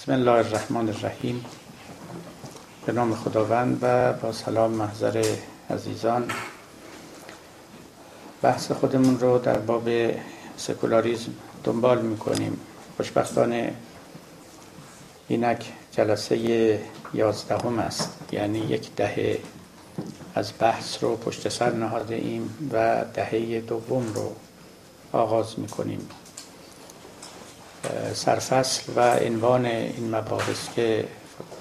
بسم الله الرحمن الرحیم. به نام خداوند و با سلام محضر عزیزان. بحث خودمون رو در باب سکولاریزم دنبال می‌کنیم. خوشبختانه اینک جلسه یازدهم است. یعنی یک دهه از بحث رو پشت سر نهاده ایم و دهه دوم رو آغاز می‌کنیم. سرفصل و عنوان این مباحث که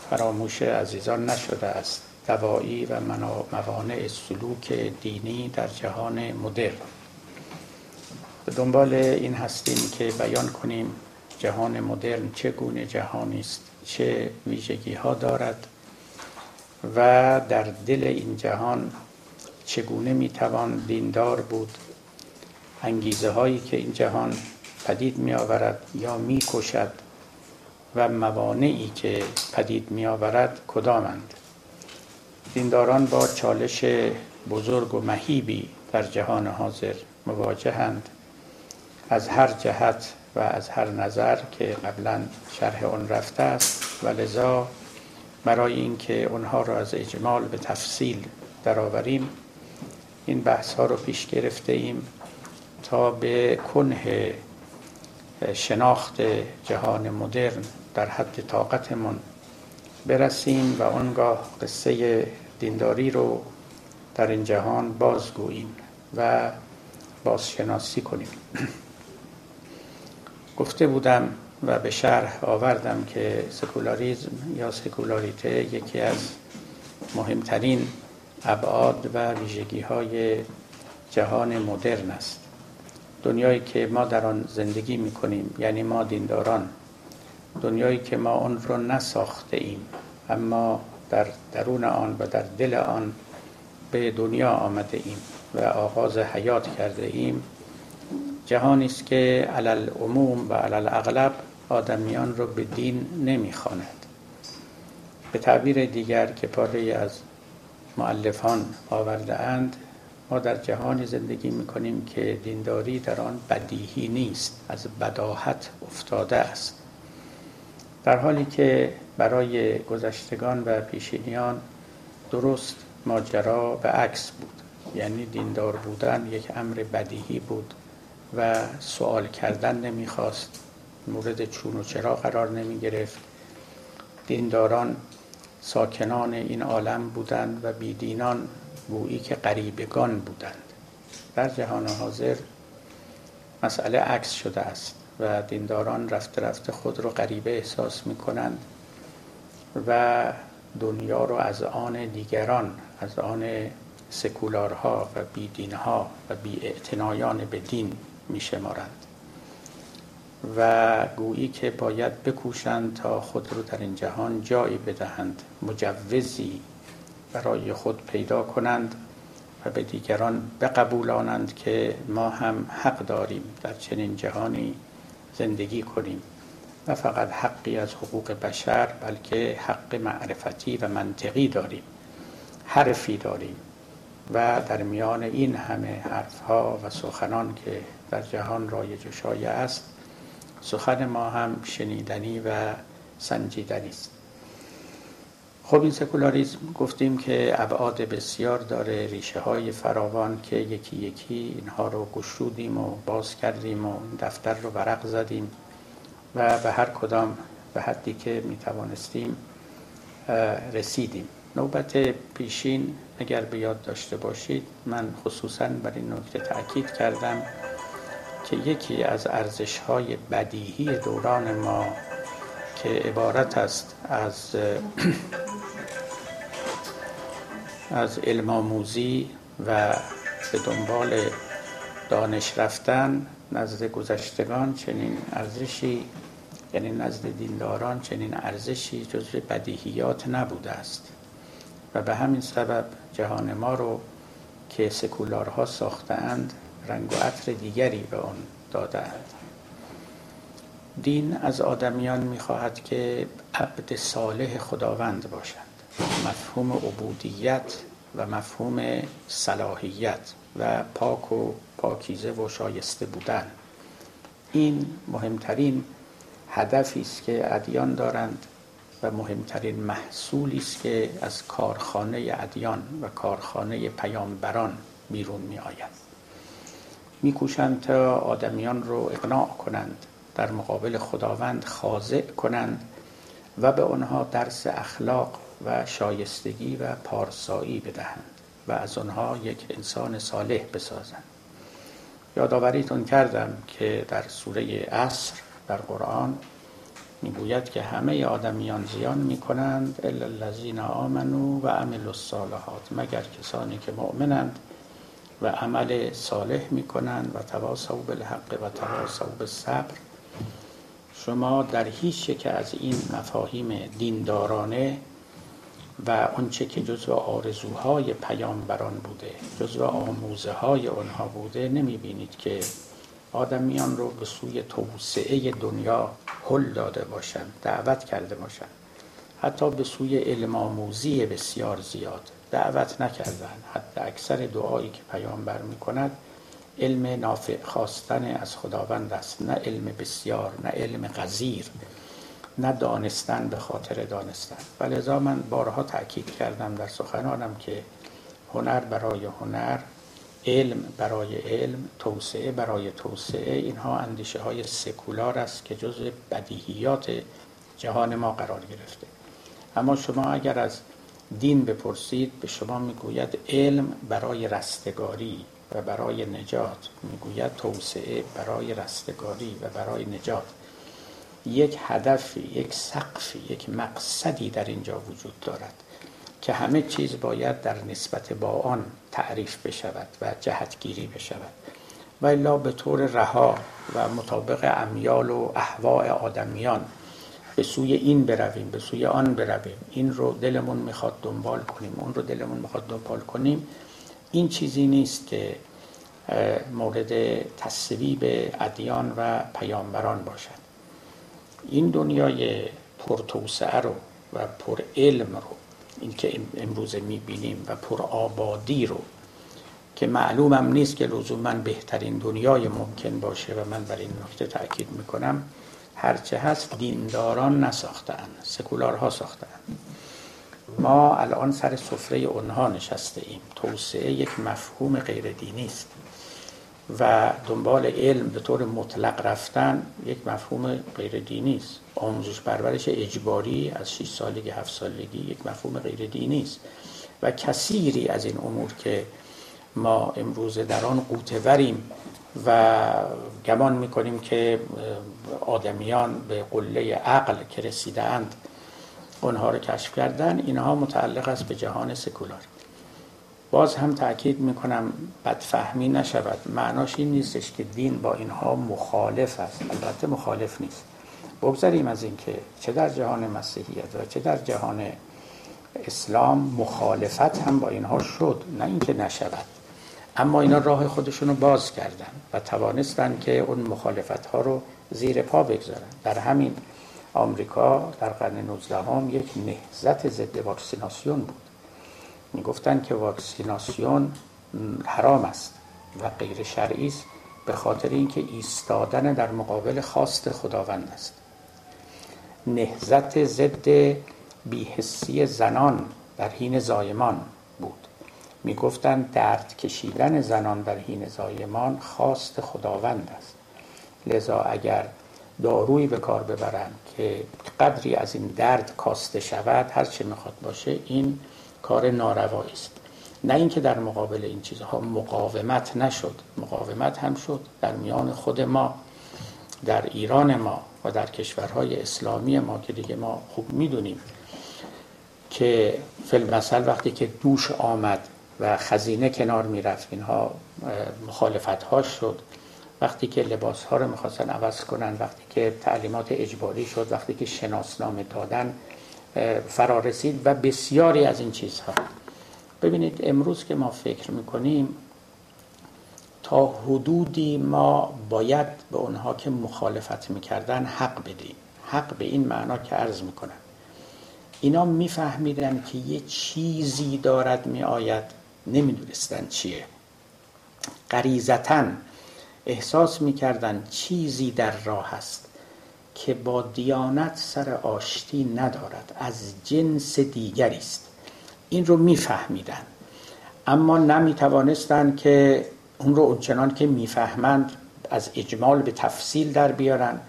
فراموش عزیزان نشده است. دوایی و موانع سلوک دینی در جهان مدرن. به دنبال این هستیم که بیان کنیم جهان مدرن چگونه جهانی است چه ویژگی ها دارد و در دل این جهان چگونه می‌توان دیندار بود. انگیزه هایی که این جهان پدید می آورد یا می کشد و موانعی که پدید می آورد کدامند؟ دینداران با چالش بزرگ و مهیبی در جهان حاضر مواجهند از هر جهت و از هر نظر که قبلا شرح آن رفته است. و لذا برای اینکه اونها را از اجمال به تفصیل درآوریم این بحث ها رو پیش گرفته ایم تا به کنه شناخت جهان مدرن در حد طاقتمون برسیم و آنگاه قصه دینداری رو در این جهان بازگوییم و بازشناسی کنیم. گفته بودم و به شرح آوردم که سکولاریزم یا سکولاریته یکی از مهمترین ابعاد و ویژگی های جهان مدرن است. دنیایی که ما در آن زندگی می کنیم یعنی ما دینداران دنیایی که ما آن را نساخته ایم اما در درون آن و در دل آن به دنیا آمده ایم و آغاز حیات کرده ایم جهانی است که علل عموم و علل اغلب آدمیان رو به دین نمی‌خواند. به تعبیر دیگر که پاره از معلفان آورده اند ما در جهانی زندگی می‌کنیم که دینداری در آن بدیهی نیست از بداهت افتاده است. در حالی که برای گذشتگان و پیشینیان درست ماجرا به عکس بود یعنی دیندار بودن یک امر بدیهی بود و سوال کردن نمی‌خواست مورد چون و چرا قرار نمی گرفت دینداران ساکنان این عالم بودند و بیدینان گویی که قریبگان بودند. در جهان حاضر مسئله عکس شده است و دینداران رفته رفته خود رو غریبه احساس می کنند و دنیا رو از آن دیگران از آن سکولارها و بیدینها و بی به دین می شمارند و گویی که باید بکوشند تا خود رو در این جهان جایی بدهند مجوزی برای خود پیدا کنند و به دیگران بقبولانند که ما هم حق داریم در چنین جهانی زندگی کنیم. نه فقط حقی از حقوق بشر بلکه حق معرفتی و منطقی داریم. حرفی داریم. و در میان این همه حرفها و سخنان که در جهان رایج و شایع است سخن ما هم شنیدنی و سنجیدنی است. خب این سکولاریزم گفتیم که ابعاد بسیار داره ریشه های فراوان که یکی یکی اینها رو گشودیم و باز کردیم و دفتر رو ورق زدیم و به هر کدام به حدی که می توانستیم رسیدیم. نوبت پیشین اگر به یاد داشته باشید من خصوصا بر این نکته تاکید کردم که یکی از ارزش های بدیهی دوران ما که عبارت است از از علم آموزی و به دنبال دانش رفتن نزد گذشتگان چنین ارزشی یعنی نزد دینداران چنین ارزشی جزو بدیهیات نبوده است. و به همین سبب جهان ما رو که سکولارها ساختند رنگ و عطر دیگری به آن دادند دین از آدمیان می‌خواهد که عبد صالح خداوند باشند. مفهوم عبودیت و مفهوم صلاحیت و پاک و پاکیزه و شایسته بودن. این مهمترین هدفی است که ادیان دارند و مهمترین محصولی است که از کارخانه ادیان و کارخانه پیامبران بیرون می آید میکوشند تا آدمیان رو اقناع کنند در مقابل خداوند خاضع کنند و به آنها درس اخلاق و شایستگی و پارسایی بدهند و از آنها یک انسان صالح بسازند. یادآوریتون کردم که در سوره عصر در قرآن می‌گوید که همه آدمیان زیان می‌کنند الا الذین آمنوا و عملوا الصالحات مگر کسانی که مؤمنند و عمل صالح می‌کنند و تواصوا بالحق و تواصوا بالصبر. شما در هیچ یک از این مفاهیم دیندارانه و آنچه که جزو آرزوهای پیامبران بوده جزو آموزه های آنها بوده نمی بینید که آدمیان رو به سوی توسعه دنیا حل داده باشند دعوت کرده باشند. حتی به سوی علم آموزی بسیار زیاد دعوت نکردن حتی اکثر دعایی که پیامبر می کند علم نافع خواستن از خداوند است. نه علم بسیار نه علم غزیر. نه دانستن به خاطر دانستن. و من بارها تاکید کردم در سخنانم که هنر برای هنر علم برای علم توسعه برای توسعه اینها اندیشه های سکولار است که جز بدیهیات جهان ما قرار گرفته. اما شما اگر از دین بپرسید به شما می‌گوید علم برای رستگاری. و برای نجات می‌گوید توسعه برای رستگاری و برای نجات. یک هدفی یک سقفی یک مقصدی در اینجا وجود دارد که همه چیز باید در نسبت با آن تعریف بشود و جهتگیری بشود. و الا به طور رها و مطابق امیال و احواء آدمیان به سوی این برویم به سوی آن برویم. این رو دلمون می‌خواد دنبال کنیم اون رو دلمون می‌خواد دنبال کنیم. این چیزی نیست که مورد تصویب ادیان و پیامبران باشد. این دنیای پرتوسعه رو و پر علم رو این که امروز می‌بینیم و پر آبادی رو که معلومم نیست که لزوما بهترین دنیای ممکن باشه و من بر این نکته تاکید می‌کنم هرچه هست دینداران نساختن سکولارها ساختن ما الان سر سفره اونها نشسته ایم. توسعه یک مفهوم غیر دینی است. و دنبال علم به طور مطلق رفتن یک مفهوم غیر دینی است. آموزش پرورش اجباری از 6 سالگی 7 سالگی یک مفهوم غیر دینی است. و کثیری از این امور که ما امروز در آن قوتوریم و گمان می‌کنیم که آدمیان به قله عقل که رسیدند اونها رو کشف کردن اینها متعلق است به جهان سکولار. باز هم تاکید می‌کنم بدفهمی نشود. معناش این نیستش که دین با اینها مخالف است. البته مخالف نیست. بگذاریم از اینکه چه در جهان مسیحیت و چه در جهان اسلام مخالفت هم با اینها شد. نه اینکه نشود. اما اینا راه خودشونو باز کردن و توانستن که اون مخالفت ها رو زیر پا بگذارن. در همین آمریکا در قرن 19 هم یک نهزت ضد واکسیناسیون بود. می‌گفتن که واکسیناسیون حرام است و غیر شرعی است به خاطر اینکه ایستادن در مقابل خواست خداوند است. نهزت ضد بیحسی زنان در حین زایمان بود. می‌گفتند درد کشیدن زنان در حین زایمان خواست خداوند است. لذا اگر دارویی به کار ببرند که قدری از این درد کاسته شود هر چه می‌خواد باشه این کار ناروایی است. نه اینکه در مقابل این چیزها مقاومت نشد. مقاومت هم شد در میان خود ما در ایران ما و در کشورهای اسلامی ما که دیگه ما خوب می‌دونیم که فیلمسل وقتی که دوش آمد و خزینه کنار می‌رفت اینها مخالفت شد. وقتی که لباس ها رو می‌خواستن عوض کنن وقتی که تعلیمات اجباری شد وقتی که شناسنامه دادن فرا رسید و بسیاری از این چیزها. ببینید امروز که ما فکر می‌کنیم تا حدودی ما باید به اونها که مخالفت می‌کردن حق بدیم. حق به این معنا که عرض می‌کنن اینا میفهمیدن که یه چیزی دارد میآید. نمی‌دونستن چیه. غریزتا احساس می‌کردن چیزی در راه است که با دیانت سر آشتی ندارد از جنس دیگری است. این رو میفهمیدن. اما نمی‌توانستند که اون رو اونچنان که می‌فهمند از اجمال به تفصیل در بیارن.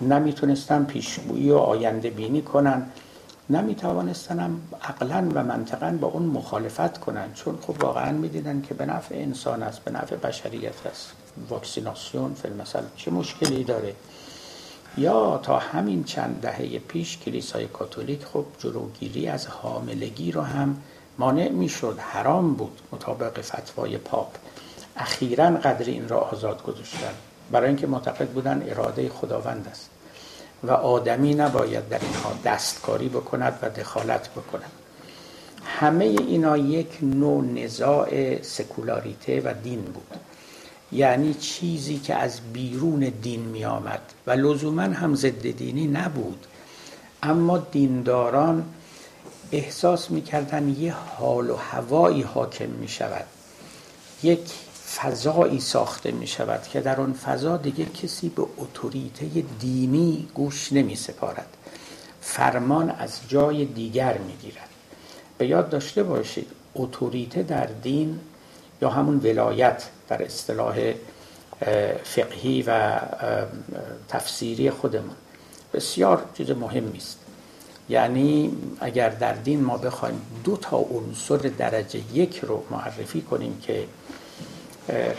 نمی‌تونستن پیشگویی و آینده بینی کنن. نمی‌توانستن هم عقلا و منطقا با اون مخالفت کنن چون خب واقعا می‌دیدن که به نفع انسان است به نفع بشریت است. واکسیناسیون فیلمسل چه مشکلی داره؟ یا تا همین چند دهه پیش کلیسای کاتولیک خب جلوگیری از حاملگی رو هم مانع می‌شد حرام بود مطابق فتوای پاپ. اخیرا قدر این را آزاد گذاشتن. برای اینکه معتقد بودن اراده خداوند است. و آدمی نباید در اینها دستکاری بکند و دخالت بکند. همه اینا یک نوع نزاع سکولاریته و دین بود. یعنی چیزی که از بیرون دین می آمد و لزوما هم ضد دینی نبود. اما دینداران احساس می‌کردن یه حال و هوایی حاکم می شود یک فضایی ساخته می شود که در آن فضا دیگه کسی به اتوریته دینی گوش نمی سپارد. فرمان از جای دیگر می گیرد. به یاد داشته باشید اتوریته در دین یا همون ولایت در اصطلاح فقهی و تفسیری خودمون بسیار چیز مهمی است یعنی اگر در دین ما بخوایم دو تا عنصر درجه یک رو معرفی کنیم که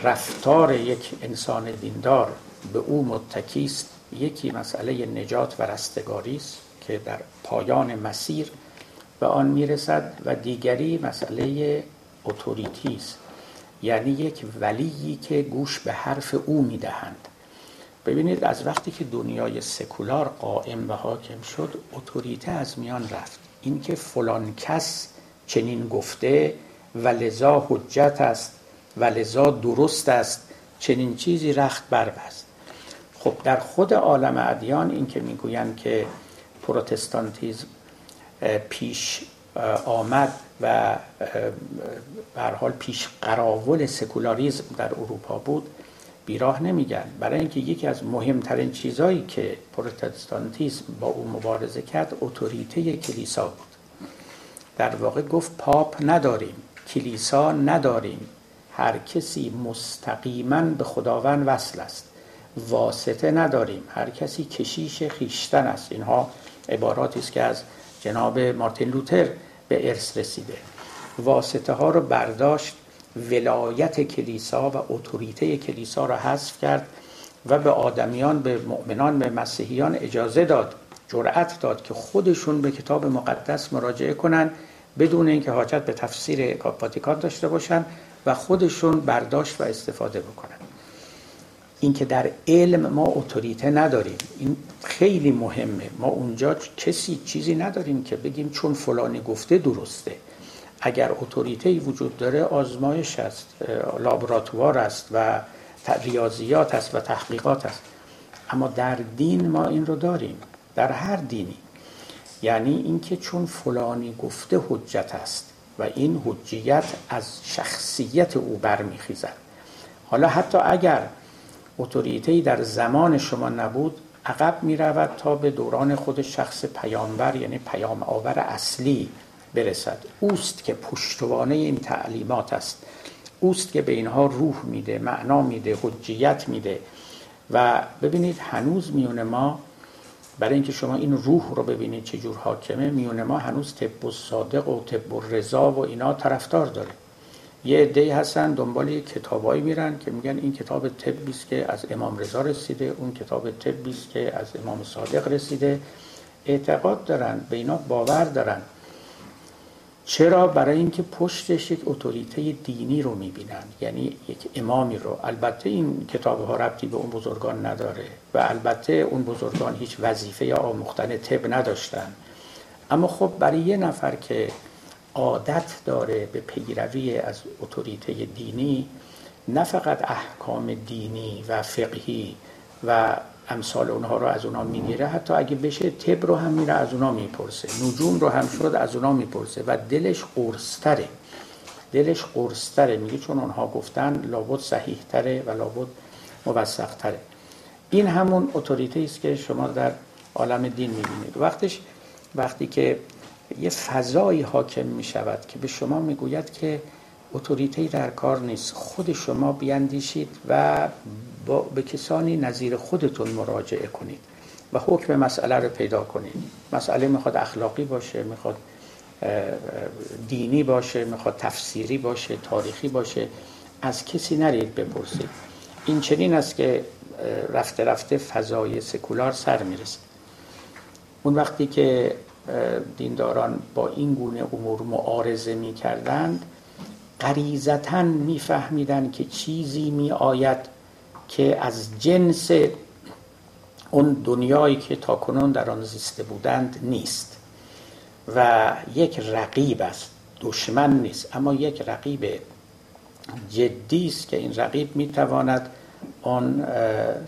رفتار یک انسان دیندار به او متکی است. یکی مسئله نجات و رستگاری است که در پایان مسیر به آن می‌رسد و دیگری مسئله اتوریتی است. یعنی یک ولیی که گوش به حرف او می‌دهند. ببینید از وقتی که دنیای سکولار قائم و حاکم شد اتوریته از میان رفت. اینکه فلان کس چنین گفته و لذا حجت است و لذا درست است چنین چیزی رخت بربست. خب در خود عالم ادیان این که می‌گویند که پروتستانتیزم پیش آمد و به حال پیش قراول سکولاریزم در اروپا بود بیراه نمیگن برای اینکه یکی از مهمترین چیزهایی که پروتستانتیسم با او مبارزه کرد اتوریته کلیسا بود. در واقع گفت پاپ نداریم کلیسا نداریم. هر کسی مستقیما به خداوند وصل است. واسطه نداریم. هر کسی کشیش خیشتن است. اینها عباراتی است که از جناب مارتین لوتر به ارث رسیده. واسطه ها رو برداشت ولایت کلیسا و اتوریته کلیسا را حذف کرد و به آدمیان به مؤمنان به مسیحیان اجازه داد جرأت داد که خودشون به کتاب مقدس مراجعه کنند بدون اینکه حاجت به تفسیر واتیکان داشته باشند و خودشون برداشت و استفاده بکنن. اینکه در علم ما اتوریته نداریم این خیلی مهمه. ما اونجا کسی چیزی نداریم که بگیم چون فلانی گفته درسته. اگر اتوریته وجود داره آزمایش است لابراتوار است و ریاضیات است و تحقیقات است. اما در دین ما این رو داریم. در هر دینی. یعنی اینکه چون فلانی گفته حجت است. و این حجیت از شخصیت او برمیخیزد. حالا حتی اگر اتوریته در زمان شما نبود عقب می رود تا به دوران خود شخص پیامبر یعنی پیام آور اصلی برسد. اوست که پشتوانه این تعلیمات است. اوست که به اینها روح میده معنا میده حجیت میده. و ببینید هنوز میون ما برای اینکه شما این روح رو ببینید چه جور حاکمه میون ما هنوز طب و صادق و طب و رضا و اینا طرفدار داره. یه عده هستن دنبال کتابایی میرن که میگن این کتاب طبی است که از امام رضا رسیده اون کتاب طبی است که از امام صادق رسیده. اعتقاد دارن به اینا باور دارن. چرا؟ برای اینکه پشتش یک اتوریته دینی رو می‌بینن. یعنی یک امامی رو. البته این کتاب ها ربطی به اون بزرگان نداره و البته اون بزرگان هیچ وظیفه یا آموختن طب نداشتن. اما خب برای یه نفر که عادت داره به پیروی از اتوریته دینی نه فقط احکام دینی و فقهی و امثال اونها رو از اونها می‌گیره. حتی اگه بشه تب رو هم میره از اونها می‌پرسه. نجوم رو هم شد از اونها می‌پرسه. و دلش قرصتره. دلش قرصتره. میگه چون اونها گفتن لابد صحیح تره و لابد موثق تره این همون اتوریته است که شما در عالم دین می‌بینید. وقتش وقتی که یه فضایی حاکم می شود که به شما می‌گوید که اتوریتی در کار نیست خود شما بیاندیشید و با به کسانی نظیر خودتون مراجعه کنید و حکم مسئله رو پیدا کنید. مسئله می‌خواد اخلاقی باشه می‌خواد دینی باشه می‌خواد تفسیری باشه تاریخی باشه. از کسی نرید بپرسید. این چنین است که رفته رفته فضای سکولار سر می‌رسه. اون وقتی که دینداران با این گونه امور معارضه می کردند قریزتا میفهمیدند که چیزی می آید که از جنس اون دنیایی که تاکنون در آن زیسته بودند نیست و یک رقیب است دشمن نیست اما یک رقیب جدی است که این رقیب می‌تواند آن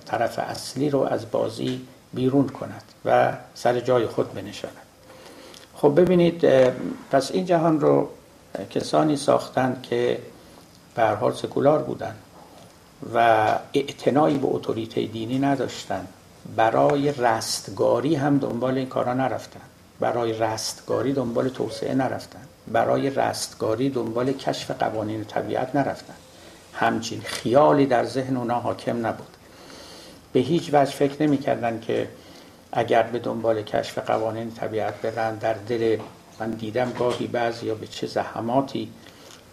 طرف اصلی رو از بازی بیرون کند و سر جای خود بنشاند. خب ببینید پس این جهان رو کسانی ساختند که به حال سکولار بودند. و اعتنایی به اتوریته دینی نداشتند برای رستگاری هم دنبال این کارا نرفتن. برای رستگاری دنبال توسعه نرفتن. برای رستگاری دنبال کشف قوانین طبیعت نرفتن. همچین خیالی در ذهن اونا حاکم نبود. به هیچ وجه فکر نمی‌کردن که اگر به دنبال کشف قوانین طبیعت برن در دل من دیدم گاهی بعضی یا به چه زحماتی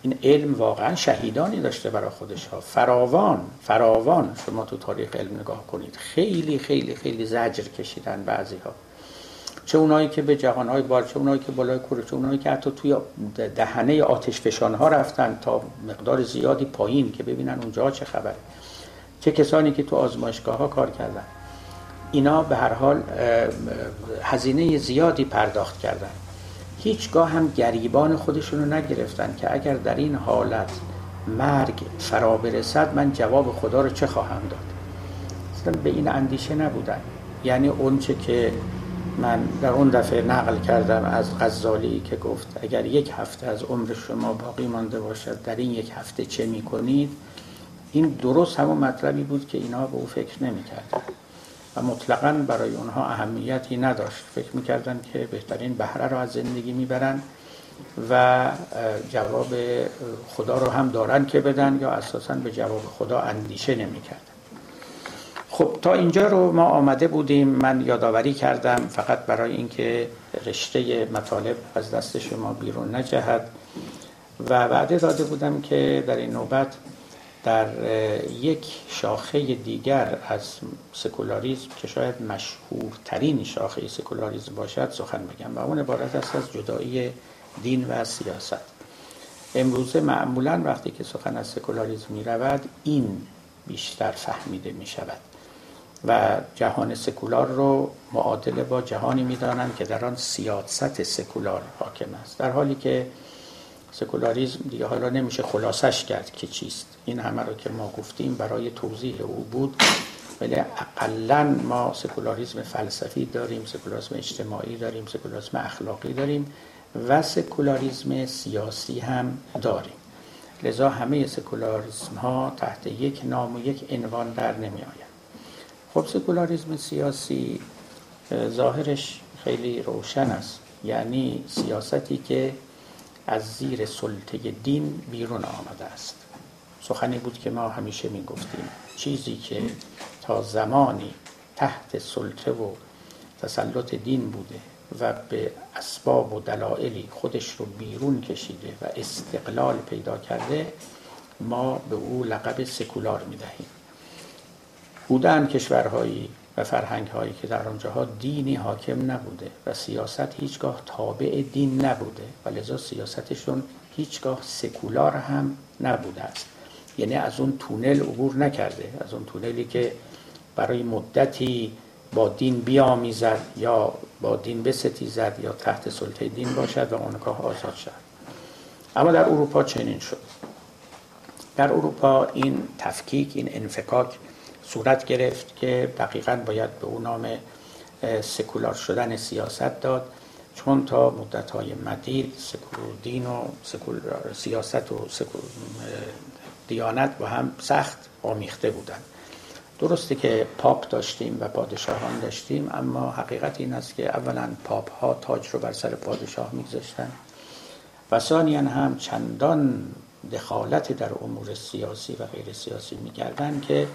این علم واقعا شهیدانی داشته برای خودش ها فراوان فراوان. شما تو تاریخ علم نگاه کنید. خیلی خیلی خیلی زجر کشیدن بعضی ها چه اونایی که به جهانهای بار چه اونایی که بالای کوره چه اونایی که حتی توی دهنه آتش فشان ها رفتن تا مقدار زیادی پایین که ببینن اونجا چه خبره. چه کسانی که تو آزمایشگاه ها کار کردن. اینا به هر حال هزینه زیادی پرداخت کردن. هیچگاه هم گریبان خودشون رو نگرفتن که اگر در این حالت مرگ فرا برسد من جواب خدا رو چه خواهم داد؟ اصلا به این اندیشه نبودن. یعنی اونچه که من در اون دفعه نقل کردم از غزالی که گفت اگر یک هفته از عمر شما باقی مانده باشد در این یک هفته چه می کنید این درست همون مطلبی بود که اینا به او فکر نمی و مطلقا برای اونها اهمیتی نداشت. فکر می‌کردن که بهترین بهره رو از زندگی می‌برن و جواب خدا رو هم دارن که بدن یا اساسا به جواب خدا اندیشه نمی‌کردن. خب تا اینجا رو ما آمده بودیم. من یادآوری کردم فقط برای اینکه رشته مطالب از دست شما بیرون نجهد و وعده داده بودم که در این نوبت در یک شاخه دیگر از سکولاریزم که شاید مشهورترین شاخه سکولاریزم باشد سخن بگم و اون عبارت است از جدایی دین و سیاست. امروزه معمولا وقتی که سخن از سکولاریزم می رود این بیشتر فهمیده می شود و جهان سکولار رو معادل با جهانی می دانند که در آن سیاست سکولار حاکم است. در حالی که سکولاریزم دیگه. حالا نمیشه خلاصش کرد که چیست. این همه رو که ما گفتیم برای توضیح او بود. ولی اقلا ما سکولاریزم فلسفی داریم سکولاریزم اجتماعی داریم سکولاریزم اخلاقی داریم و سکولاریزم سیاسی هم داریم. لذا همه سکولاریزم ها تحت یک نام و یک عنوان در نمی آید خب سکولاریزم سیاسی ظاهرش خیلی روشن است. یعنی سیاستی که از زیر سلطه دین بیرون آمده است. سخنی بود که ما همیشه می گفتیم چیزی که تا زمانی تحت سلطه و تسلط دین بوده و به اسباب و دلایلی خودش رو بیرون کشیده و استقلال پیدا کرده ما به او لقب سکولار می دهیم بودن کشورهایی و فرهنگ هایی که در آنجاها دینی حاکم نبوده و سیاست هیچگاه تابع دین نبوده و لذا سیاستشون هیچگاه سکولار هم نبوده است. یعنی از اون تونل عبور نکرده. از اون تونلی که برای مدتی با دین بیامیزد یا با دین بستیزد یا تحت سلطه دین باشد و اونگاه آزاد شد اما در اروپا چنین شد. در اروپا این تفکیک این انفکاک صورت گرفت که دقیقا باید به اون نام سکولار شدن سیاست داد. چون تا مدت های مدید سکولار دین و سکولار سیاست و سکولار دیانت با هم سخت آمیخته بودند. درسته که پاپ داشتیم و پادشاهان داشتیم اما حقیقت این است که اولا پاپ ها تاج رو بر سر پادشاه میگذاشتن و ثانیا هم چندان دخالت در امور سیاسی و غیر سیاسی می‌کردن که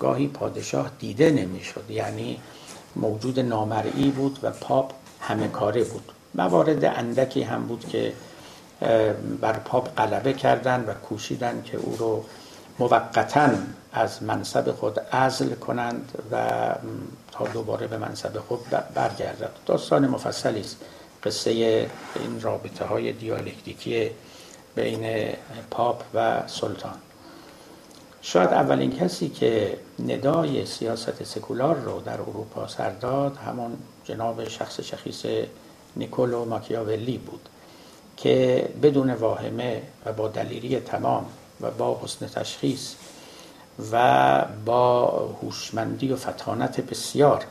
گاهی پادشاه دیده نمی‌شد. یعنی موجود نامرئی بود و پاپ همه کاره بود. موارد اندکی هم بود که بر پاپ غلبه کردند و کوشیدن که او رو موقتا از منصب خود عزل کنند و تا دوباره به منصب خود برگردد. داستان مفصلی است. قصه این رابطه های دیالکتیکی بین پاپ و سلطان. شاید اولین کسی که ندای سیاست سکولار رو در اروپا سر همون جناب شخص شخیص نیکولو ماکیاولی بود که بدون واهمه و با دلیری تمام و با حسن تشخیص و با هوشمندی و فطانت بسیار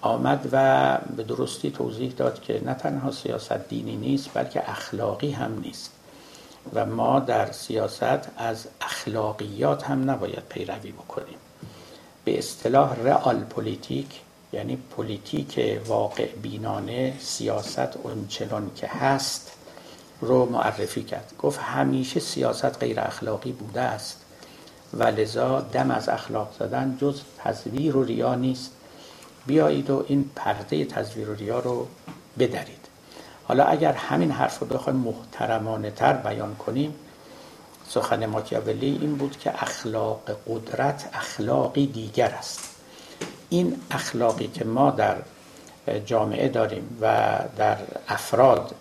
آمد و به درستی توضیح داد که نه تنها سیاست دینی نیست بلکه اخلاقی هم نیست. و ما در سیاست از اخلاقیات هم نباید پیروی بکنیم. به اصطلاح رئال پلیتیک یعنی پلیتیک واقع بینانه سیاست اونچنان که هست رو معرفی کرد. گفت همیشه سیاست غیر اخلاقی بوده است و لذا دم از اخلاق زدن جز تصویر و ریا نیست. بیایید و این پرده تصویر و ریا رو بدرید. حالا اگر همین حرف رو بخوایم محترمانه تر بیان کنیم سخن ماکیاولی این بود که اخلاق قدرت اخلاقی دیگر است. این اخلاقی که ما در جامعه داریم و در افراد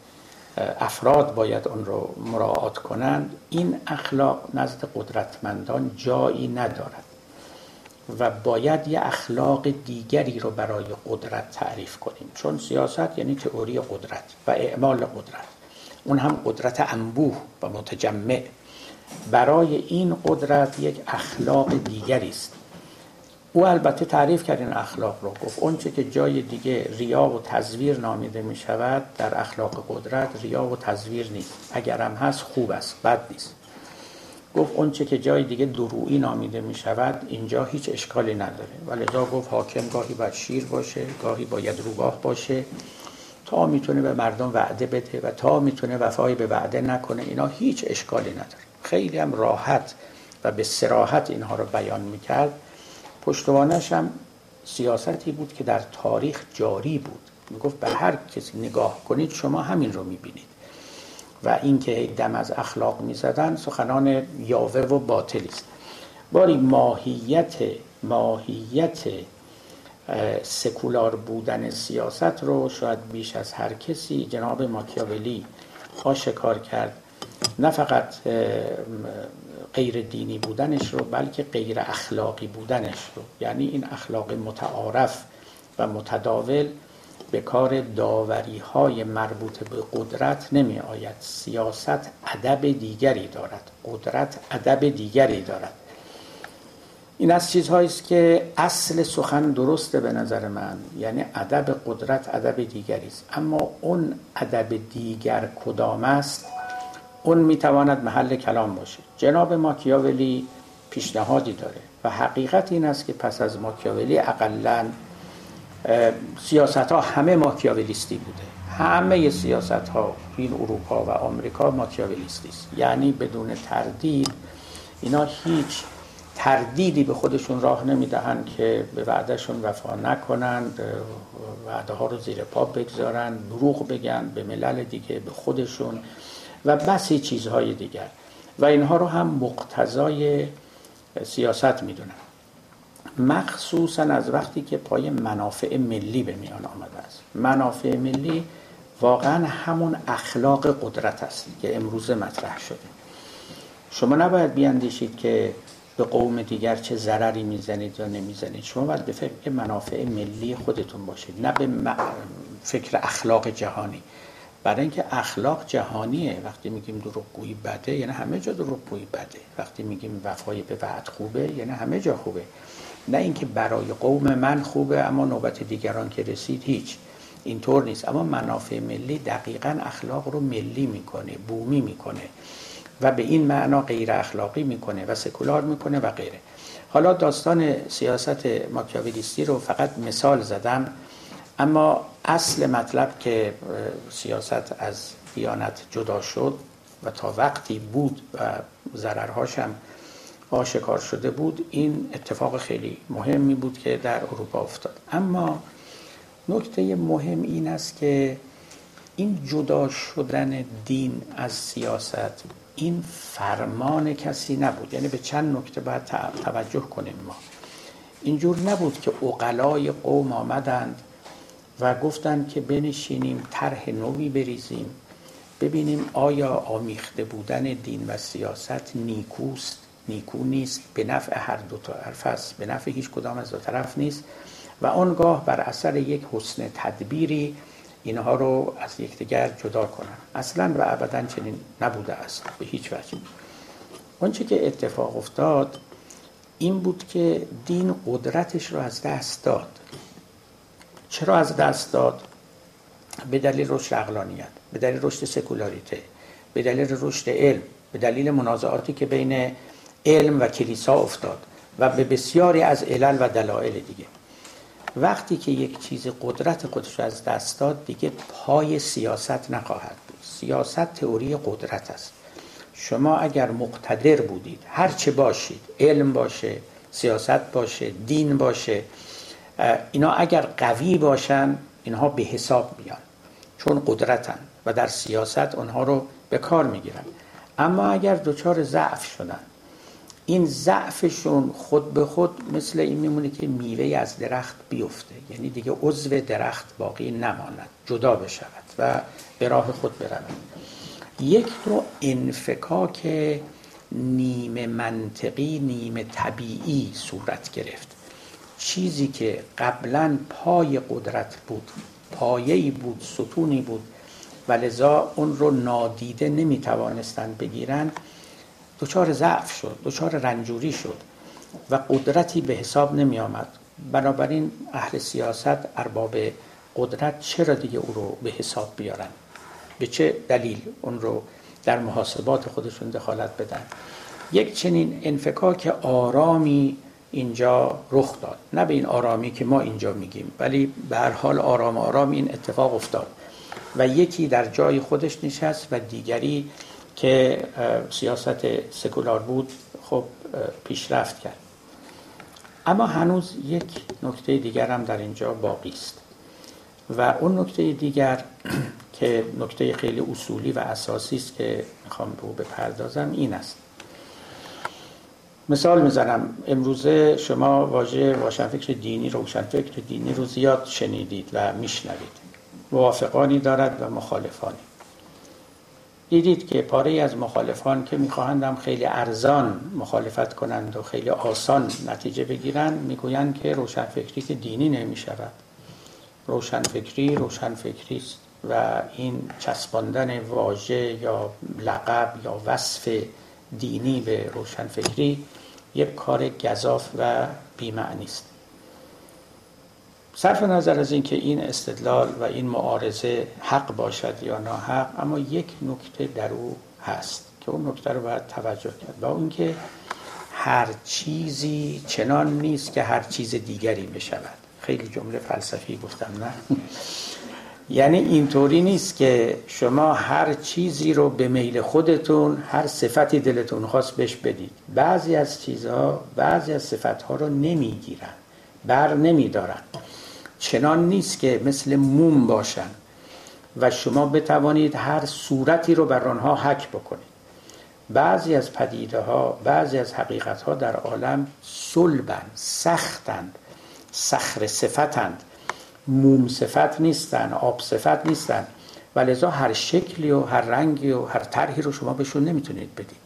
افراد باید اون رو مراعات کنند این اخلاق نزد قدرتمندان جایی ندارد. و باید یه اخلاق دیگری رو برای قدرت تعریف کنیم. چون سیاست یعنی تئوری قدرت و اعمال قدرت. اون هم قدرت انبوه و متجمع. برای این قدرت یک اخلاق دیگری است. او البته تعریف کرد این اخلاق رو. گفت اونچه که جای دیگه ریا و تزویر نامیده می شود در اخلاق قدرت ریا و تزویر نیست. اگر هم هست خوب است بد نیست. گفت اونچه که جای دیگه درویی نامیده می شود اینجا هیچ اشکالی نداره. ولی گفت حاکم گاهی باید شیر باشه گاهی باید روباه باشه. تا می‌تونه به مردم وعده بده و تا می‌تونه وفای به وعده نکنه اینا هیچ اشکالی نداره. خیلی هم راحت و به سراحت اینها رو بیان می‌کرد. پشتوانش هم سیاستی بود که در تاریخ جاری بود. می‌گفت به هر کسی نگاه کنید شما همین رو می‌بینید. و اینکه دم از اخلاق می‌زدن سخنان یاوه و باطلی است. باری ماهیت ماهیت سکولار بودن سیاست رو شاید بیش از هر کسی جناب ماکیاولی آشکار کرد. نه فقط غیر دینی بودنش رو بلکه غیر اخلاقی بودنش رو. یعنی این اخلاق متعارف و متداول به کار داوری های مربوط به قدرت نمی آید سیاست ادب دیگری دارد. قدرت ادب دیگری دارد. این از چیزهایی است که اصل سخن درسته به نظر من. یعنی ادب قدرت ادب دیگری است. اما اون ادب دیگر کدام است؟ اون می‌تواند محل کلام باشه جناب ماکیاولی پیشنهادی داره و حقیقت این است که پس از ماکیاولی اقلا سیاست ها همه ماکیاولیستی بوده. همه سیاست ها این اروپا و آمریکا ماکیاولیستی است. یعنی بدون تردید اینا هیچ تردیدی به خودشون راه نمی‌دهند که به وعدهشون وفا نکنند وعده ها رو زیر پا بگذارن دروغ بگن به ملل دیگه به خودشون و بسی چیزهای دیگر. و اینها رو هم مقتضای سیاست می‌دونن. مخصوصا از وقتی که پای منافع ملی به میان آمده است. منافع ملی واقعا همون اخلاق قدرت است که امروز مطرح شده. شما نباید بیاندیشید که به قوم دیگر چه ضرری می‌زنید یا نمی‌زنید. شما باید به فکر منافع ملی خودتون باشید نه به فکر اخلاق جهانی. برای اینکه اخلاق جهانیه. وقتی میگیم دروغگویی بده یعنی همه جا دروغگویی بده. وقتی میگیم وفای به وعد خوبه یعنی همه جا خوبه. نه اینکه برای قوم من خوبه اما نوبت دیگران که رسید هیچ. اینطور نیست. اما منافع ملی دقیقا اخلاق رو ملی می‌کنه بومی می‌کنه و به این معنا غیر اخلاقی می‌کنه و سکولار می‌کنه و غیره. حالا داستان سیاست ماکیاولیستی رو فقط مثال زدم اما اصل مطلب که سیاست از دیانت جدا شد و تا وقتی بود و ضررهاش هم آشکار شده بود این اتفاق خیلی مهمی بود که در اروپا افتاد. اما نکته مهم این است که این جدا شدن دین از سیاست این فرمان کسی نبود. یعنی به چند نکته باید توجه کنیم ما. اینجور نبود که اقلای قوم آمدند و گفتند که بنشینیم طرح نوی بریزیم ببینیم آیا آمیخته بودن دین و سیاست نیکوست؟ نیکو نیست به نفع هر دو طرف است به نفع هیچ کدام از دو طرف نیست. و آنگاه بر اثر یک حسن تدبیری اینها رو از یکدیگر جدا کنن. اصلا و ابدا چنین نبوده است به هیچ وجه. آنچه که اتفاق افتاد این بود که دین قدرتش رو از دست داد. چرا از دست داد؟ به دلیل رشد اقلانیت به دلیل رشد سکولاریته به دلیل رشد علم به دلیل منازعاتی که بین علم و کلیسا افتاد و به بسیاری از علل و دلایل دیگه. وقتی که یک چیز قدرت خودش از دست داد دیگه پای سیاست نخواهد بود. سیاست تئوری قدرت است. شما اگر مقتدر بودید هر چه باشید علم باشه سیاست باشه دین باشه اینا اگر قوی باشن اینها به حساب میان. چون قدرتن و در سیاست اونها رو به کار می‌گیرن. اما اگر دچار ضعف شدن این ضعفشون خود به خود مثل این میمونه که میوه از درخت بیفته. یعنی دیگه عضو درخت باقی نماند جدا بشود و به راه خود برود. یک نوع انفکاک نیمه منطقی نیمه طبیعی صورت گرفت. چیزی که قبلا پای قدرت بود پایه‌ای بود ستونی بود و لذا اون رو نادیده نمی‌توانستند بگیرند دچار ضعف شد دچار رنجوری شد و قدرتی به حساب نمی آمد. بنابراین اهل سیاست ارباب قدرت چرا دیگه او رو به حساب بیارن؟ به چه دلیل اون رو در محاسبات خودشون دخالت بدن؟ یک چنین انفکاک آرامی اینجا رخ داد. نه به این آرامی که ما اینجا میگیم ولی به هر حال آرام آرام این اتفاق افتاد. و یکی در جای خودش نشست و دیگری که سیاست سکولار بود خب پیشرفت کرد. اما هنوز یک نکته دیگر هم در اینجا باقی است. و اون نکته دیگر که نکته خیلی اصولی و اساسی است که می‌خوام به او بپردازم این است. مثال می‌زنم. امروزه شما واژه روشنفکر دینی روشنفکر دینی رو زیاد شنیدید و میشنوید. موافقانی دارد و مخالفانی. دیدید که پاره از مخالفان که می‌خواهند خیلی ارزان مخالفت کنند و خیلی آسان نتیجه بگیرند می‌گویند که روشنفکری که دینی نمی‌شود. روشنفکری روشنفکری است و این چسباندن واژه یا لقب یا وصف دینی به روشنفکری یک کار گذاف و بیمعنی است. صرف نظر از اینکه این استدلال و این معارضه حق باشد یا ناحق اما یک نکته در او هست که اون نکته رو باید توجه کرد. با اینکه هر چیزی چنان نیست که هر چیز دیگری بشود. خیلی جمله فلسفی گفتم نه؟ یعنی اینطوری نیست که شما هر چیزی رو به میل خودتون هر صفتی دلتون خواست بهش بدید. بعضی از چیزها بعضی از صفتها رو نمی‌گیرن بر نمیدارن. چنان نیست که مثل موم باشن و شما بتوانید هر صورتی رو بر آنها حک بکنید. بعضی از پدیده ها بعضی از حقیقت ها در عالم صلبند سختند سخر صفتند. موم صفت نیستن آب صفت نیستن. و لذا هر شکلی و هر رنگی و هر طرحی رو شما بهشون نمی‌تونید بدید.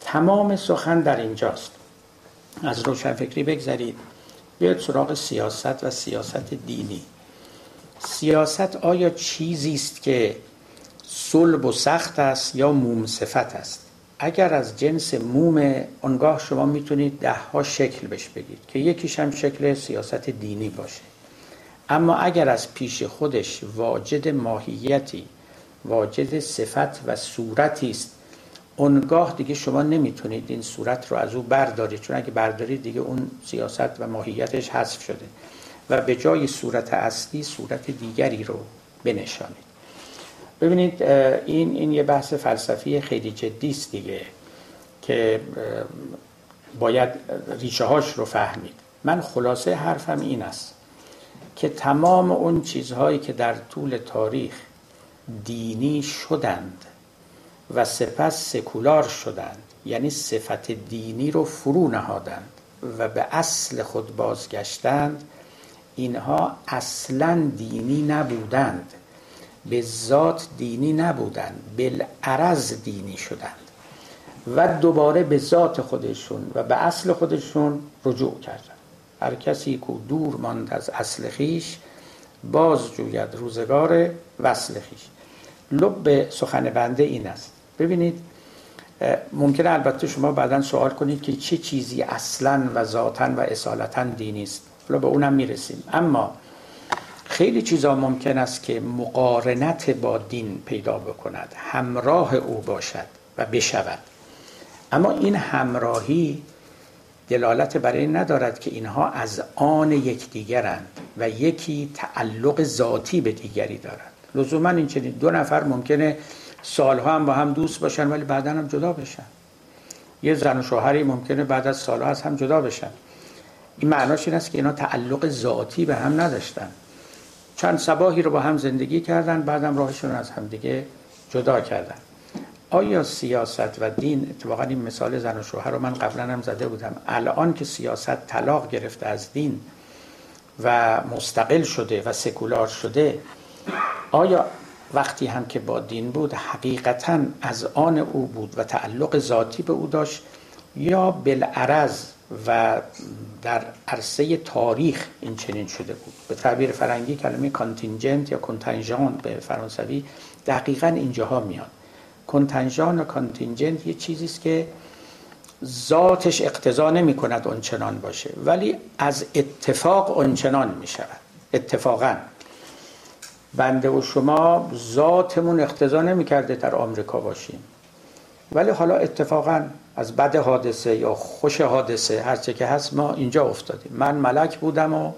تمام سخن در اینجاست. از روشنفکری بگذرید. بیاید سراغ سیاست و سیاست دینی. سیاست آیا چیزی است که صلب و سخت است یا موم صفت است؟ اگر از جنس موم آنگاه شما می‌تونید ده ها شکل بش بگید که یکیش هم شکل سیاست دینی باشه. اما اگر از پیش خودش واجد ماهیتی واجد صفت و صورتی است اونگاه دیگه شما نمی‌تونید این صورت رو از او بردارید چون اگه بردارید دیگه اون سیاست و ماهیتش حذف شده و به جای صورت اصلی صورت دیگری رو بنشانید. ببینید این این یه بحث فلسفی خیلی جدی است دیگه که باید ریشه هاش رو فهمید. من خلاصه حرفم این است که تمام اون چیزهایی که در طول تاریخ دینی شدند و سپس سکولار شدند یعنی صفت دینی رو فرو نهادند و به اصل خود بازگشتند. اینها اصلا دینی نبودند به ذات دینی نبودند بالعرض دینی شدند و دوباره به ذات خودشون و به اصل خودشون رجوع کردند. هر کسی که دور ماند از اصل خیش باز جوید روزگار وصل خیش. لب سخن بنده این است. ببینید ممکنه البته شما بعدا سوال کنید که چه چیزی اصلا و ذاتا و اصالتا دینی است. حالا به اونم می‌رسیم. اما خیلی چیزا ممکن است که مقارنت با دین پیدا بکند. همراه او باشد و بشود. اما این همراهی دلالت برای این ندارد که اینها از آن یکدیگرند و یکی تعلق ذاتی به دیگری دارد لزوما این چنین دو نفر ممکنه سالها هم با هم دوست باشن ولی بعدا هم جدا بشن. یه زن و شوهری ممکنه بعد از سالها از هم جدا بشن. این معناش این است که اینا تعلق ذاتی به هم نداشتن. چند سباهی رو با هم زندگی کردن بعدم راهشون از هم دیگه جدا کردن. آیا سیاست و دین اتفاقا این مثال زن و شوهر رو من قبلا هم زده بودم. الان که سیاست طلاق گرفته از دین و مستقل شده و سکولار شده آیا وقتی هم که با دین بود حقیقتا از آن او بود و تعلق ذاتی به او داشت یا بالعرض و در عرصه تاریخ این چنین شده بود. به تعبیر فرنگی کلمه کانتینجنت یا کنتنجان به فرانسوی دقیقا اینجاها میاد. کنتنجان و کانتینجنت یه چیزی که ذاتش اقتضا نمی کند اونچنان باشه ولی از اتفاق اونچنان می شود. اتفاقا. بنده و شما ذاتمون اقتضا نمی کرده در آمریکا باشیم. ولی حالا اتفاقا از بد حادثه یا خوش حادثه هرچه که هست ما اینجا افتادیم. من ملک بودم و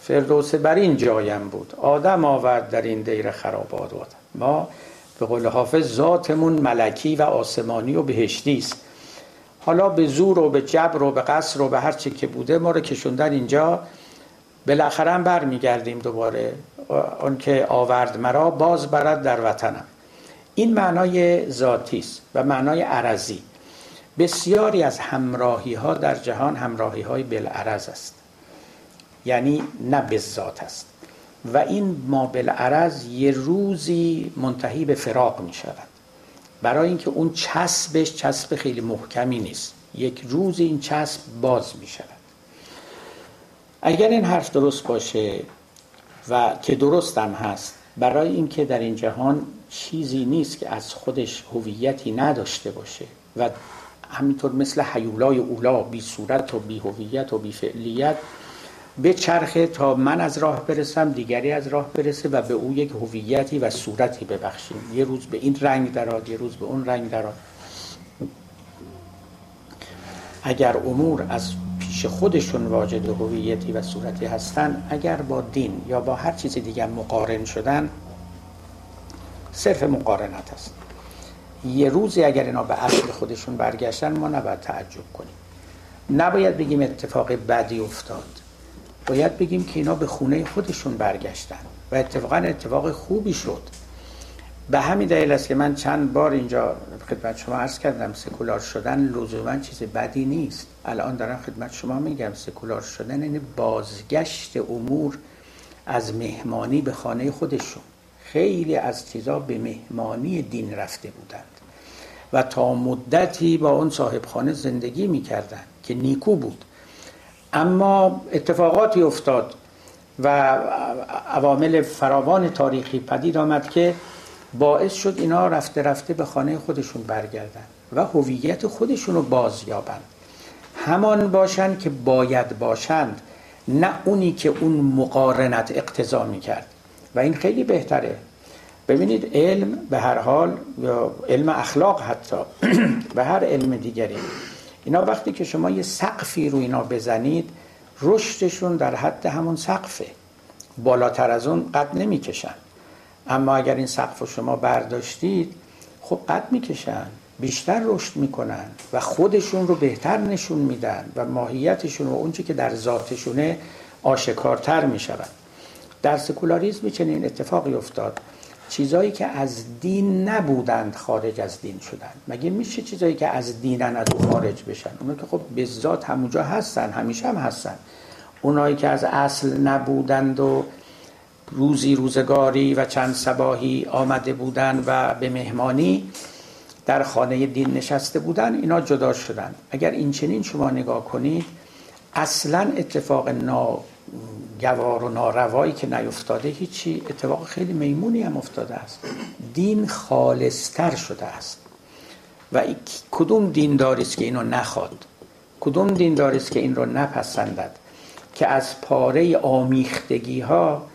فردوس بر این جایم بود. آدم آورد در این دیر خرابات ما به قول حافظ ذاتمون ملکی و آسمانی و بهشتی است. حالا به زور و به جبر و به قصر و به هر چی که بوده ما رو کشوندن اینجا بالاخره برمیگردیم دوباره. اون که آورد مرا باز برد در وطنم. این معنای ذاتی است و معنای عرضی. بسیاری از همراهی ها در جهان همراهی های بالعرض است. یعنی نه به ذات است. و این ما بالعرض یه روزی منتهی به فراق می شود برای اینکه اون چسبش چسب خیلی محکمی نیست. یک روز این چسب باز می شود اگر این حرف درست باشه و که درست هم هست. برای اینکه در این جهان چیزی نیست که از خودش هویتی نداشته باشه و همینطور مثل حیولای اولا بی صورت و بی هویت و بی فعلیت به چرخه تا من از راه برسم دیگری از راه برسه و به او یک هویتی و صورتی ببخشیم. یه روز به این رنگ دراد یه روز به اون رنگ دراد اگر امور از پیش خودشون واجد هویتی و صورتی هستن اگر با دین یا با هر چیز دیگر مقارن شدن صرف مقارنت است. یه روزی اگر اینا به اصل خودشون برگشتن ما نباید تعجب کنیم. نباید بگیم اتفاق بدی افتاد. باید بگیم که اینا به خونه خودشون برگشتن و اتفاقا اتفاق خوبی شد. به همین دلیل است که من چند بار اینجا خدمت شما عرض کردم سکولار شدن لزوما چیز بدی نیست. الان دارم خدمت شما میگم سکولار شدن یعنی بازگشت امور از مهمانی به خانه خودشون. خیلی از چیزا به مهمانی دین رفته بودند و تا مدتی با اون صاحب خانه زندگی می‌کردن که نیکو بود. اما اتفاقاتی افتاد و عوامل فراوان تاریخی پدید آمد که باعث شد اینا رفته رفته به خانه خودشون برگردن و هویت خودشون رو بازیابند همان باشند که باید باشند نه اونی که اون مقارنت اقتضا می‌کرد. و این خیلی بهتره. ببینید علم به هر حال یا علم اخلاق حتی به هر علم دیگری. اینا وقتی که شما یه سقفی رو اینا بزنید رشدشون در حد همون سقفه. بالاتر از اون قد نمی‌کشن. اما اگر این سقف رو شما برداشتید خب قد می‌کشن بیشتر رشد می‌کنن و خودشون رو بهتر نشون میدن و ماهیتشون و اونچه که در ذاتشونه آشکارتر می‌شود. در سکولاریزم چنین اتفاقی افتاد. چیزایی که از دین نبودند خارج از دین شدند. مگه میشه چیزایی که از دینن از او خارج بشن؟ اونا که خب به ذات همونجا هستن همیشه هم هستن. اونایی که از اصل نبودند و روزی روزگاری و چند سباهی آمده بودند و به مهمانی در خانه دین نشسته بودن اینا جدا شدن اگر این چنین شما نگاه کنید اصلا اتفاق ناگوار و ناروایی که نیفتاده هیچی اتفاق خیلی میمونی هم افتاده است. دین خالصتر شده است. و کدوم دینداری است که اینو نخواد؟ کدوم دینداری است که این رو نپسندد؟ که از پاره آمیختگی ها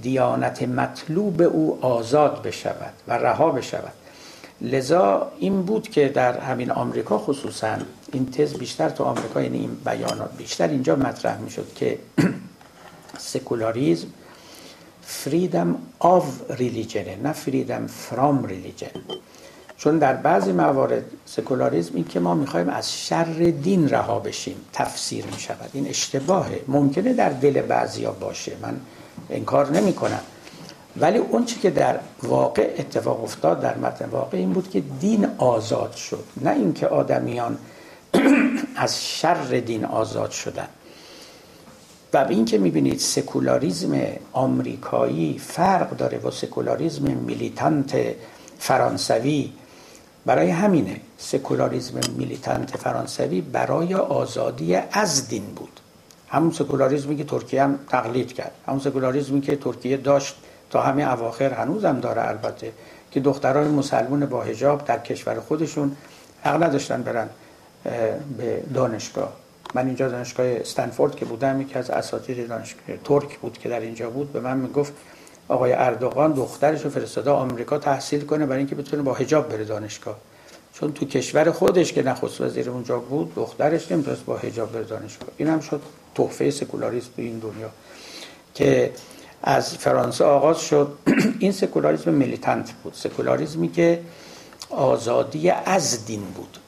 دیانت مطلوب او آزاد بشود و رها بشود. لذا این بود که در همین آمریکا خصوصا این تز بیشتر تو آمریکا یعنی این بیانات بیشتر اینجا مطرح می شد که سکولاریزم freedom of religion ه نه freedom from religion چون در بعضی موارد سکولاریزم این که ما می‌خوایم از شر دین رها بشیم تفسیر می شود این اشتباهه. ممکنه در دل بعضیا باشه. من انکار نمی کنم ولی اون چی که در واقع اتفاق افتاد در متن واقع این بود که دین آزاد شد. نه اینکه آدمیان از شر دین آزاد شدن. و این که می‌بینید سکولاریزم آمریکایی فرق داره با سکولاریزم militant فرانسوی. برای همینه سکولاریزم militant فرانسوی برای آزادی از دین بود. همون سکولاریزمی که ترکیه هم تقلید کرد. همون سکولاریزمی که ترکیه داشت تا همین اواخر هنوزم داره البته که دختران مسلمون با حجاب در کشور خودشون حق نداشتن برن به دانشگاه. من اینجا دانشگاه استنفورد که بودم یکی از اساتید دانشگاه ترک بود که در اینجا بود به من می‌گفت آقای اردوغان دخترش رو فرستاده آمریکا تحصیل کنه برای اینکه بتونه با هجاب بره دانشگاه. چون تو کشور خودش که نخست وزیر اونجا بود دخترش نمی‌تونست با هجاب بره دانشگاه این هم شد تحفه سکولاریسم تو این دنیا که از فرانسه آغاز شد. این سکولاریسم میلیتانت بود. سکولاریسمی که آزادی از دین بود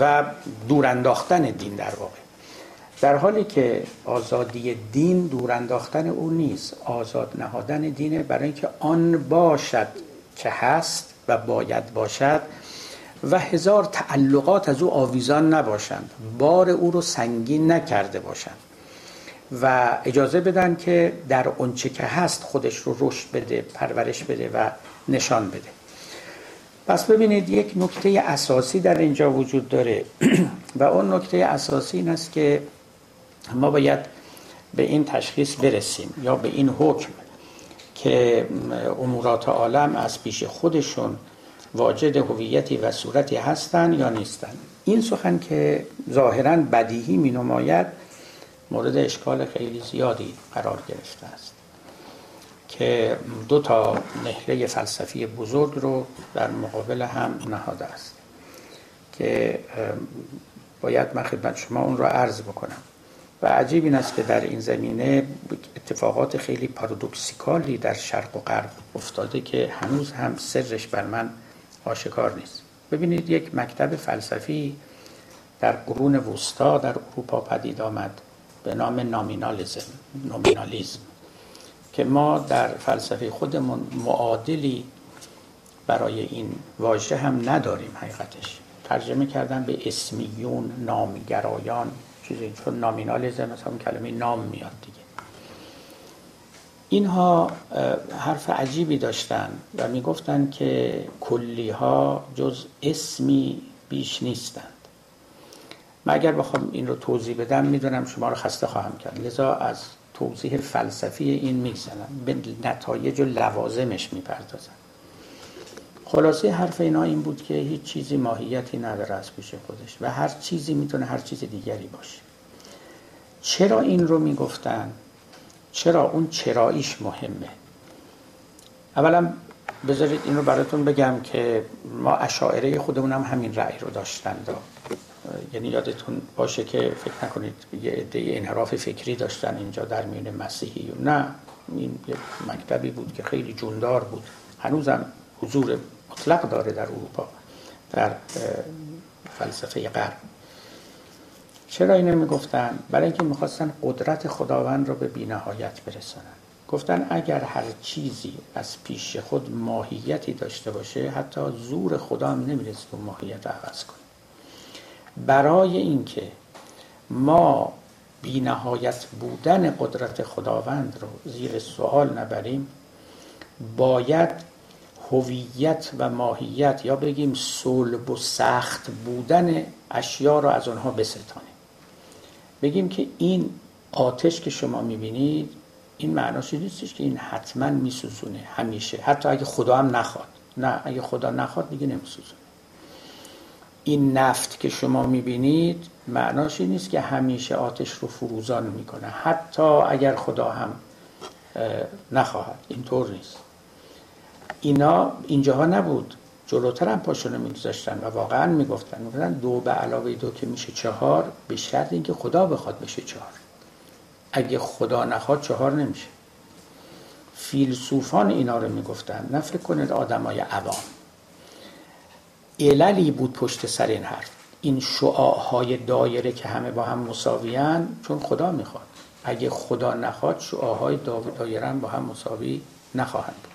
و دور انداختن دین در واقع. در حالی که آزادی دین دور انداختن او نیست آزاد نهادن دینه برای اینکه آن باشد که هست و باید باشد و هزار تعلقات از او آویزان نباشند. بار او رو سنگین نکرده باشند. و اجازه بدن که در اونچه که هست خودش رو رشد بده پرورش بده و نشان بده. پس ببینید یک نکته اساسی در اینجا وجود داره. و اون نکته اساسی این است که ما باید به این تشخیص برسیم یا به این حکم که امورات عالم از پیش خودشون واجد هویتی و صورتی هستند یا نیستند این سخن که ظاهرا بدیهی می نماید مورد اشکال خیلی زیادی قرار گرفته است که دو تا نهله فلسفی بزرگ رو در مقابل هم نهاده است که باید من خدمت شما اون رو عرض بکنم. و عجیب این است که در این زمینه اتفاقات خیلی پارادوکسیکالی در شرق و غرب افتاده که هنوز هم سرش بر من آشکار نیست. ببینید یک مکتب فلسفی در قرون وسطا در اروپا پدید آمد به نام نامینالیزم نومینالیزم که ما در فلسفه خودمون معادلی برای این واژه هم نداریم حقیقتش. ترجمه کردن به اسمیون نامگرایان چیزی چون نامینالیزم مثلا کلمه نام میاد دیگه. اینها حرف عجیبی داشتن و می‌گفتن که کلی ها جز اسمی بیش نیستند. من اگر بخوام این رو توضیح بدم می‌دونم شما رو خسته خواهم کرد. لذا از توضیح فلسفی این میگذنم به نتایج و لوازمش می‌پردازم. خلاصه حرف اینا این بود که هیچ چیزی ماهیتی نداره از پیش خودش و هر چیزی می‌تونه هر چیز دیگری باشه. چرا این رو می‌گفتن؟ چرا اون چراییش مهمه؟ اولا بذارید اینو براتون بگم که ما اشاعره خودمون هم همین رأی رو داشتند یعنی یادتون باشه که فکر نکنید یه عده انحراف فکری داشتن اینجا در میون مسیحی نه این یه مکتبی بود که خیلی جوندار بود. هنوزم حضور مطلق داره در اروپا در فلسفه غرب. چرا اینو می‌گفتن برای اینکه می‌خواستن قدرت خداوند رو به بینهایت برسانن گفتن اگر هر چیزی از پیش خود ماهیتی داشته باشه حتی زور خدا هم نمی‌رسه اون ماهیت عوض کنه. برای اینکه ما بینهایت بودن قدرت خداوند رو زیر سوال نبریم باید هویت و ماهیت یا بگیم صلب و سخت بودن اشیا رو از آنها بستانیم. بگیم که این آتش که شما می‌بینید این معناش نیستش که این حتما میسوزونه همیشه. حتی اگه خدا هم نخواد. نه اگه خدا نخواد دیگه نمیسوزونه. این نفت که شما می‌بینید معناش این نیست که همیشه آتش رو فروزان می‌کنه. حتی اگر خدا هم نخواهد. اینطور نیست. اینا اینجاها نبود. جلوتر هم پاشونو میگذاشتن و واقعا می‌گفتن می‌گفتن دو به علاوه دو که میشه چهار به شرط اینکه خدا بخواد بشه چهار. اگه خدا نخواد چهار نمیشه. فیلسوفان اینا رو می‌گفتن نه فکر کنید آدمای عوام. عللی بود پشت سر این حرف. این شعاهای دایره که همه با هم مساویان چون خدا می‌خواد. اگه خدا نخواد شعاهای دایره با هم مساوی نخواهند بود.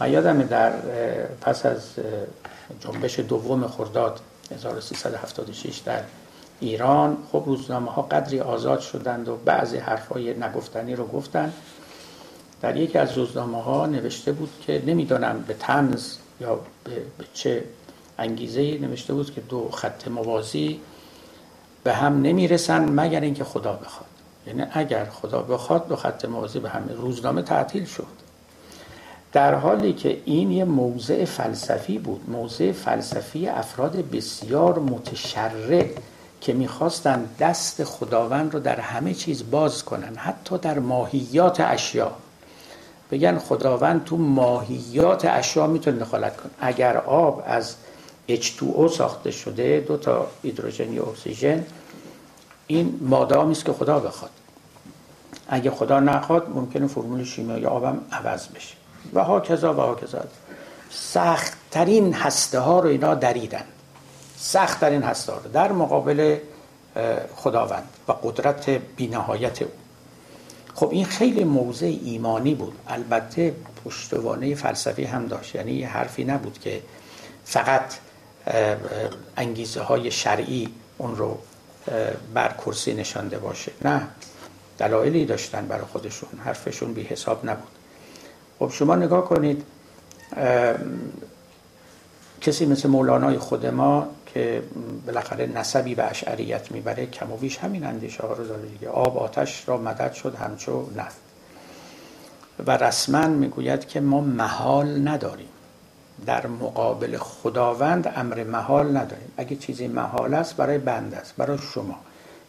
من یادم در پس از جنبش دوم خرداد 1376 در ایران خب روزنامه ها قدری آزاد شدند و بعضی حرفای نگفتنی رو گفتن. در یکی از روزنامه ها نوشته بود که نمی‌دانم به تنز یا به, چه انگیزه نوشته بود که دو خط موازی به هم نمی‌رسن مگر اینکه خدا بخواد. یعنی اگر خدا بخواد دو خط موازی به هم روزنامه تعطیل شد. در حالی که این یه موضع فلسفی بود موضع فلسفی افراد بسیار متشرع که می‌خواستن دست خداوند رو در همه چیز باز کنن حتی در ماهیات اشیا. بگن خداوند تو ماهیات اشیا می‌تونه دخالت کنه. اگر آب از H2O ساخته شده دو تا هیدروژن یا اکسیژن این مادامی است که خدا بخواد. اگه خدا نخواد ممکنه فرمول شیمیایی آبم عوض بشه. و ها کذا و ها کذا. سختترین هسته ها رو اینا دریدن. سختترین هسته ها رو. در مقابل خداوند و قدرت بینهایت او. خب این خیلی موضع ایمانی بود. البته پشتوانه فلسفی هم داشت. یعنی یه حرفی نبود که فقط انگیزه های شرعی اون رو بر کرسی نشانده باشه. نه. دلایلی داشتن برای خودشون. حرفشون بی حساب نبود. خب شما نگاه کنید کسی مثل مولانای خود ما که بالاخره نسبی به اشعریت می‌بره کم و بیش همین اندیشه ها رو داره دیگه. آب آتش را مدد شد همچو نفت. و رسما می‌گوید که ما محال نداریم. در مقابل خداوند امر محال نداریم. اگه چیزی محال است برای بند است برای شما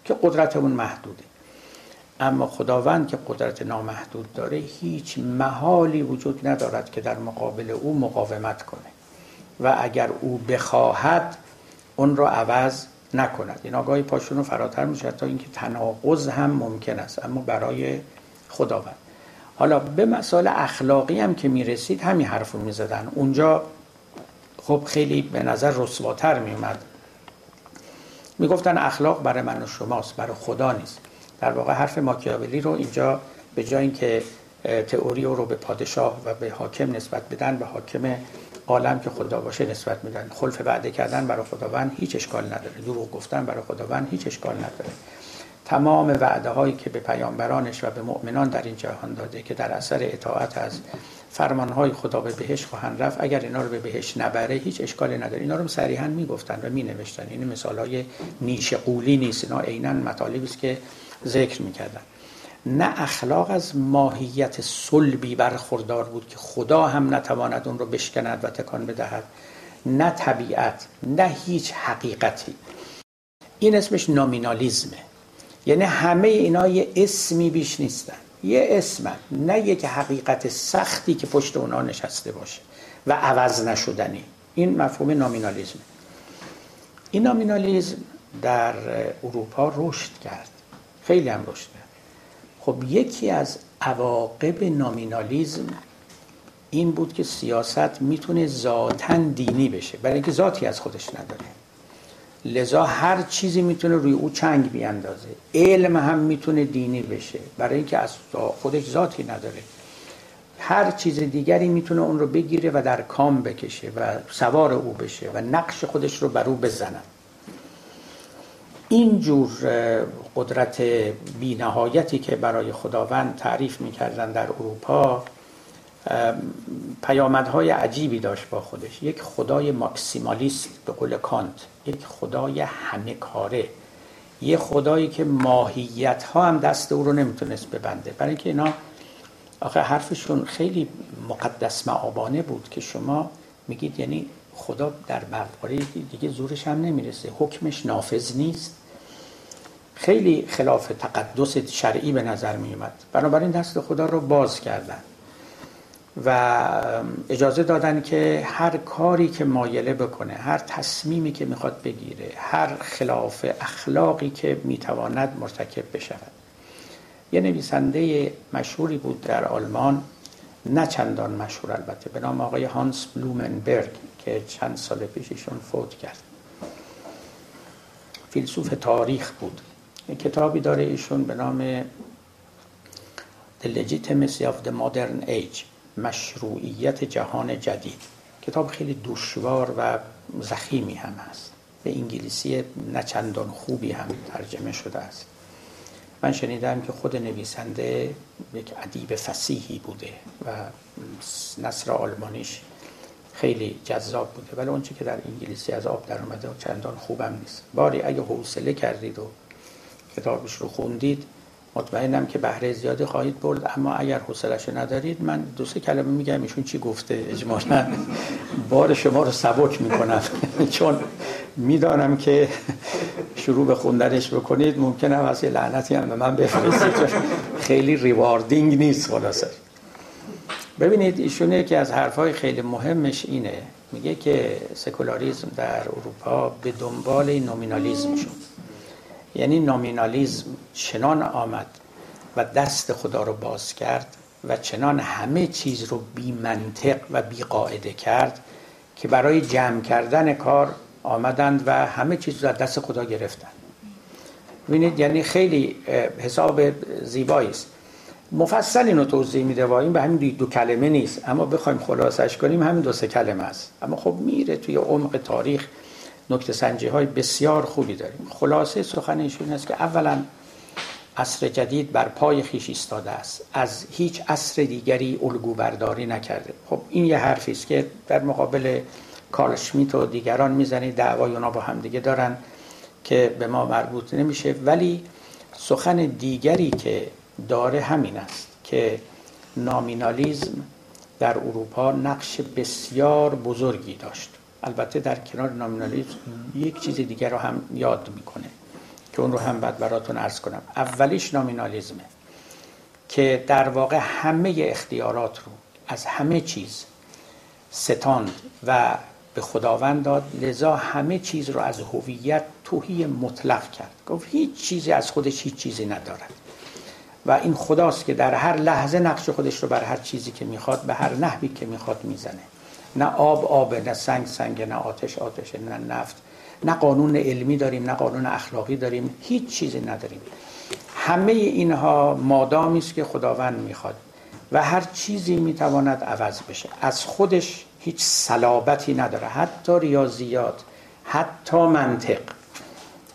که قدرتمون محدوده. اما خداوند که قدرت نامحدود داره هیچ محالی وجود ندارد که در مقابل او مقاومت کنه. و اگر او بخواهد اون را عوض نکند. این آگاهی پاشون رو فراتر میشه تا اینکه تناقض هم ممکن است اما برای خداوند. حالا به مسائل اخلاقی هم که می‌رسید همین حرف رو می‌زدن. اونجا خب خیلی به نظر رسواتر میومد می‌گفتن اخلاق برای من و شماست برای خدا نیست. در واقع حرف ماکیاولی رو اینجا به جای اینکه تئوری رو به پادشاه و به حاکم نسبت بدن به حاکم عالم که خدا باشه نسبت میدن. خلف وعده کردن برای خداوند هیچ اشکال نداره. دروغ گفتن برای خداوند هیچ اشکال نداره. تمام وعده هایی که به پیامبرانش و به مؤمنان در این جهان داده که در اثر اطاعت از فرمان های خدا به بهش خواهند رفت اگر اینا رو به بهش نبره هیچ اشکالی نداره. اینا رو صریحا می‌گفتن و می نوشتن این مثال های نیش قولی نیست. اینا عینا مطالبی است که ذکر می‌کردن. نه اخلاق از ماهیت صلبی برخوردار بود که خدا هم نتواند اون رو بشکند و تکان بدهد نه طبیعت نه هیچ حقیقتی. این اسمش نامینالیزمه یعنی همه اینا یه اسمی بیش نیستن. یه اسم نه یک حقیقت سختی که پشت اونا نشسته باشه و عوض نشدنی. این مفهوم نامینالیزم. این نامینالیزم در اروپا رشد کرد. خیلی هم رشد خب یکی از عواقب نامینالیزم این بود که سیاست می‌تونه ذاتا دینی بشه برای اینکه ذاتی از خودش نداره. لذا هر چیزی می‌تونه روی او چنگ بیاندازه. علم هم می‌تونه دینی بشه برای اینکه از خودش ذاتی نداره. هر چیز دیگری می‌تونه اون رو بگیره و در کام بکشه و سوار او بشه و نقش خودش رو بر او بزنه. این جور قدرت بینهایتی که برای خداوند تعریف می‌کردن در اروپا پیامدهای عجیبی داشت با خودش. یک خدای ماکسیمالیست به قول کانت یک خدای همه کاره. یه خدایی که ماهیت ها هم دست او رو نمی‌تونست ببنده. برای اینکه اینا آخه حرفشون خیلی مقدس معابانه بود که شما میگید یعنی خدا در برقاره دیگه زورش هم نمی‌رسه. حکمش نافذ نیست. خیلی خلاف تقدس شرعی به نظر می اومد بنابراین دست خدا رو باز کردن و اجازه دادن که هر کاری که مایله بکنه هر تصمیمی که می‌خواد بگیره هر خلاف اخلاقی که می‌تواند مرتکب بشود. یه نویسنده مشهوری بود در آلمان نه چندان مشهور البته به نام آقای هانس بلومنبرگ که چند سال پیش ایشون فوت کرد. فیلسوف تاریخ بود. کتابی داره ایشون به نام The Legitimacy of the Modern Age مشروعیت جهان جدید. کتاب خیلی دشوار و زخیمی هم هست. به انگلیسی نچندان خوبی هم ترجمه شده است. من شنیدم که خود نویسنده یک ادیب فسیحی بوده و نصر آلمانیش خیلی جذاب بوده. ولی اونچه که در انگلیسی از آب در اومده چندان خوبم نیست. باری اگه حوصله کردید و کتابش رو خوندید مطمئنم که بهره زیادی خواهید برد. اما اگر حوصلش ندارید من دو سه کلمه میگم ایشون چی گفته؟ اجمالا بار شما رو سبک می‌کنم. چون می‌دانم که شروع به خوندنش بکنید ممکنه از یه لعنتی هم به من بفرستید. خیلی rewarding نیست خلاصه. ببینید ایشون یکی از حرفهای خیلی مهمش اینه. میگه که سکولاریزم در اروپا به دنبال nominalism شد. یعنی nominalism چنان آمد و دست خدا رو باز کرد و چنان همه چیز رو بی منطق و بی قاعده کرد که برای جمع کردن کار آمدند و همه چیز رو دست خدا گرفتن ببینید یعنی خیلی حساب زیبایی است. مفصل اینو توضیح میده و این به همین دو کلمه نیست. اما بخوایم خلاصش کنیم همین دو سه کلمه است. اما خب میره توی عمق تاریخ. نکته سنجی های بسیار خوبی داریم. خلاصه سخن ایشون است که اولا عصر جدید بر پای خیش ایستاده است. از هیچ عصر دیگری الگو برداری نکرده. خب این یه حرفی است که در مقابل کارل شمیت و دیگران می‌زنید دعوای اونا با هم دیگه دارن که به ما مربوط نمیشه. ولی سخن دیگری که داره همین است که نامینالیزم در اروپا نقش بسیار بزرگی داشت. البته در کنار نامینالیسم یک چیز دیگر رو هم یاد می‌کنه که اون رو هم بعد براتون ارز کنم. اولیش نامینالیزمه که در واقع همه اختیارات رو از همه چیز ستاند و به خداوند داد لذا همه چیز رو از هویت توهی مطلق کرد. گفت هیچ چیزی از خودش هیچ چیزی ندارد. و این خداست که در هر لحظه نقش خودش رو بر هر چیزی که می‌خواد به هر نحوی که می‌خواد می‌زنه. نه آب آب نه سنگ سنگ نه آتش آتش نه نفت. نه قانون علمی داریم نه قانون اخلاقی داریم هیچ چیزی نداریم. همه اینها مادامی است که خداوند می‌خواد و هر چیزی می‌تواند عوض بشه. از خودش هیچ صلابتی نداره حتی ریاضیات حتی منطق.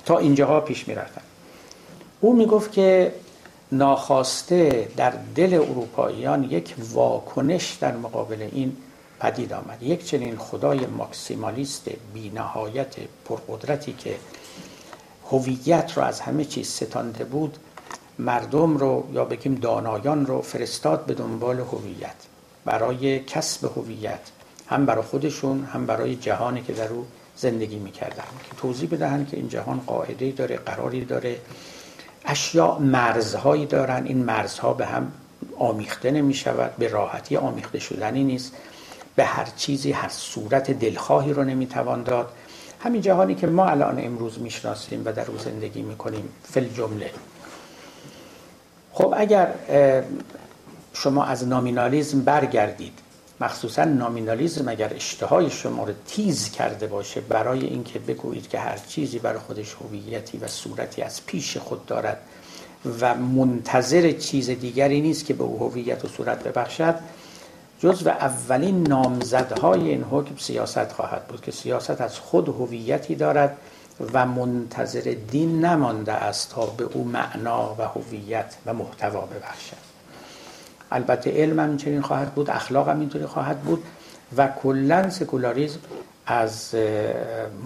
تا اینجاها پیش می‌رفتن او می‌گفت که ناخواسته در دل اروپاییان یک واکنش در مقابل این پدید آمد. یک چنین خدای ماکسیمالیست بی نهایت پرقدرتی که هویت رو از همه چیز ستانده بود مردم رو یا بگیم دانایان رو فرستاد به دنبال هویت. برای کسب هویت هم برای خودشون هم برای جهانی که در او زندگی می‌کردن. که توضیح بدهند که این جهان قاعده داره قراری داره اشیاء مرزهایی دارن. این مرزها به هم آمیخته نمی شود به راحتی آمیخته شدنی نیست. به هر چیزی هر صورت دلخواهی رو نمی‌توان داد. همین جهانی که ما الان امروز می‌شناسیم و در او زندگی می‌کنیم فل جمله خب اگر شما از نامینالیزم برگردید مخصوصا نامینالیزم اگر اشتهای شما رو تیز کرده باشه برای اینکه بگویید که هر چیزی برای خودش هویتی و صورتی از پیش خود دارد و منتظر چیز دیگری نیست که به او هویت و صورت ببخشد جز و اولین نامزدهای این حکم سیاست خواهد بود که سیاست از خود هویتی دارد و منتظر دین نمانده است تا به او معنا و هویت و محتوا ببخشد. البته علم هم اینچنین خواهد بود اخلاق هم اینطوری خواهد بود و کلا سکولاریزم از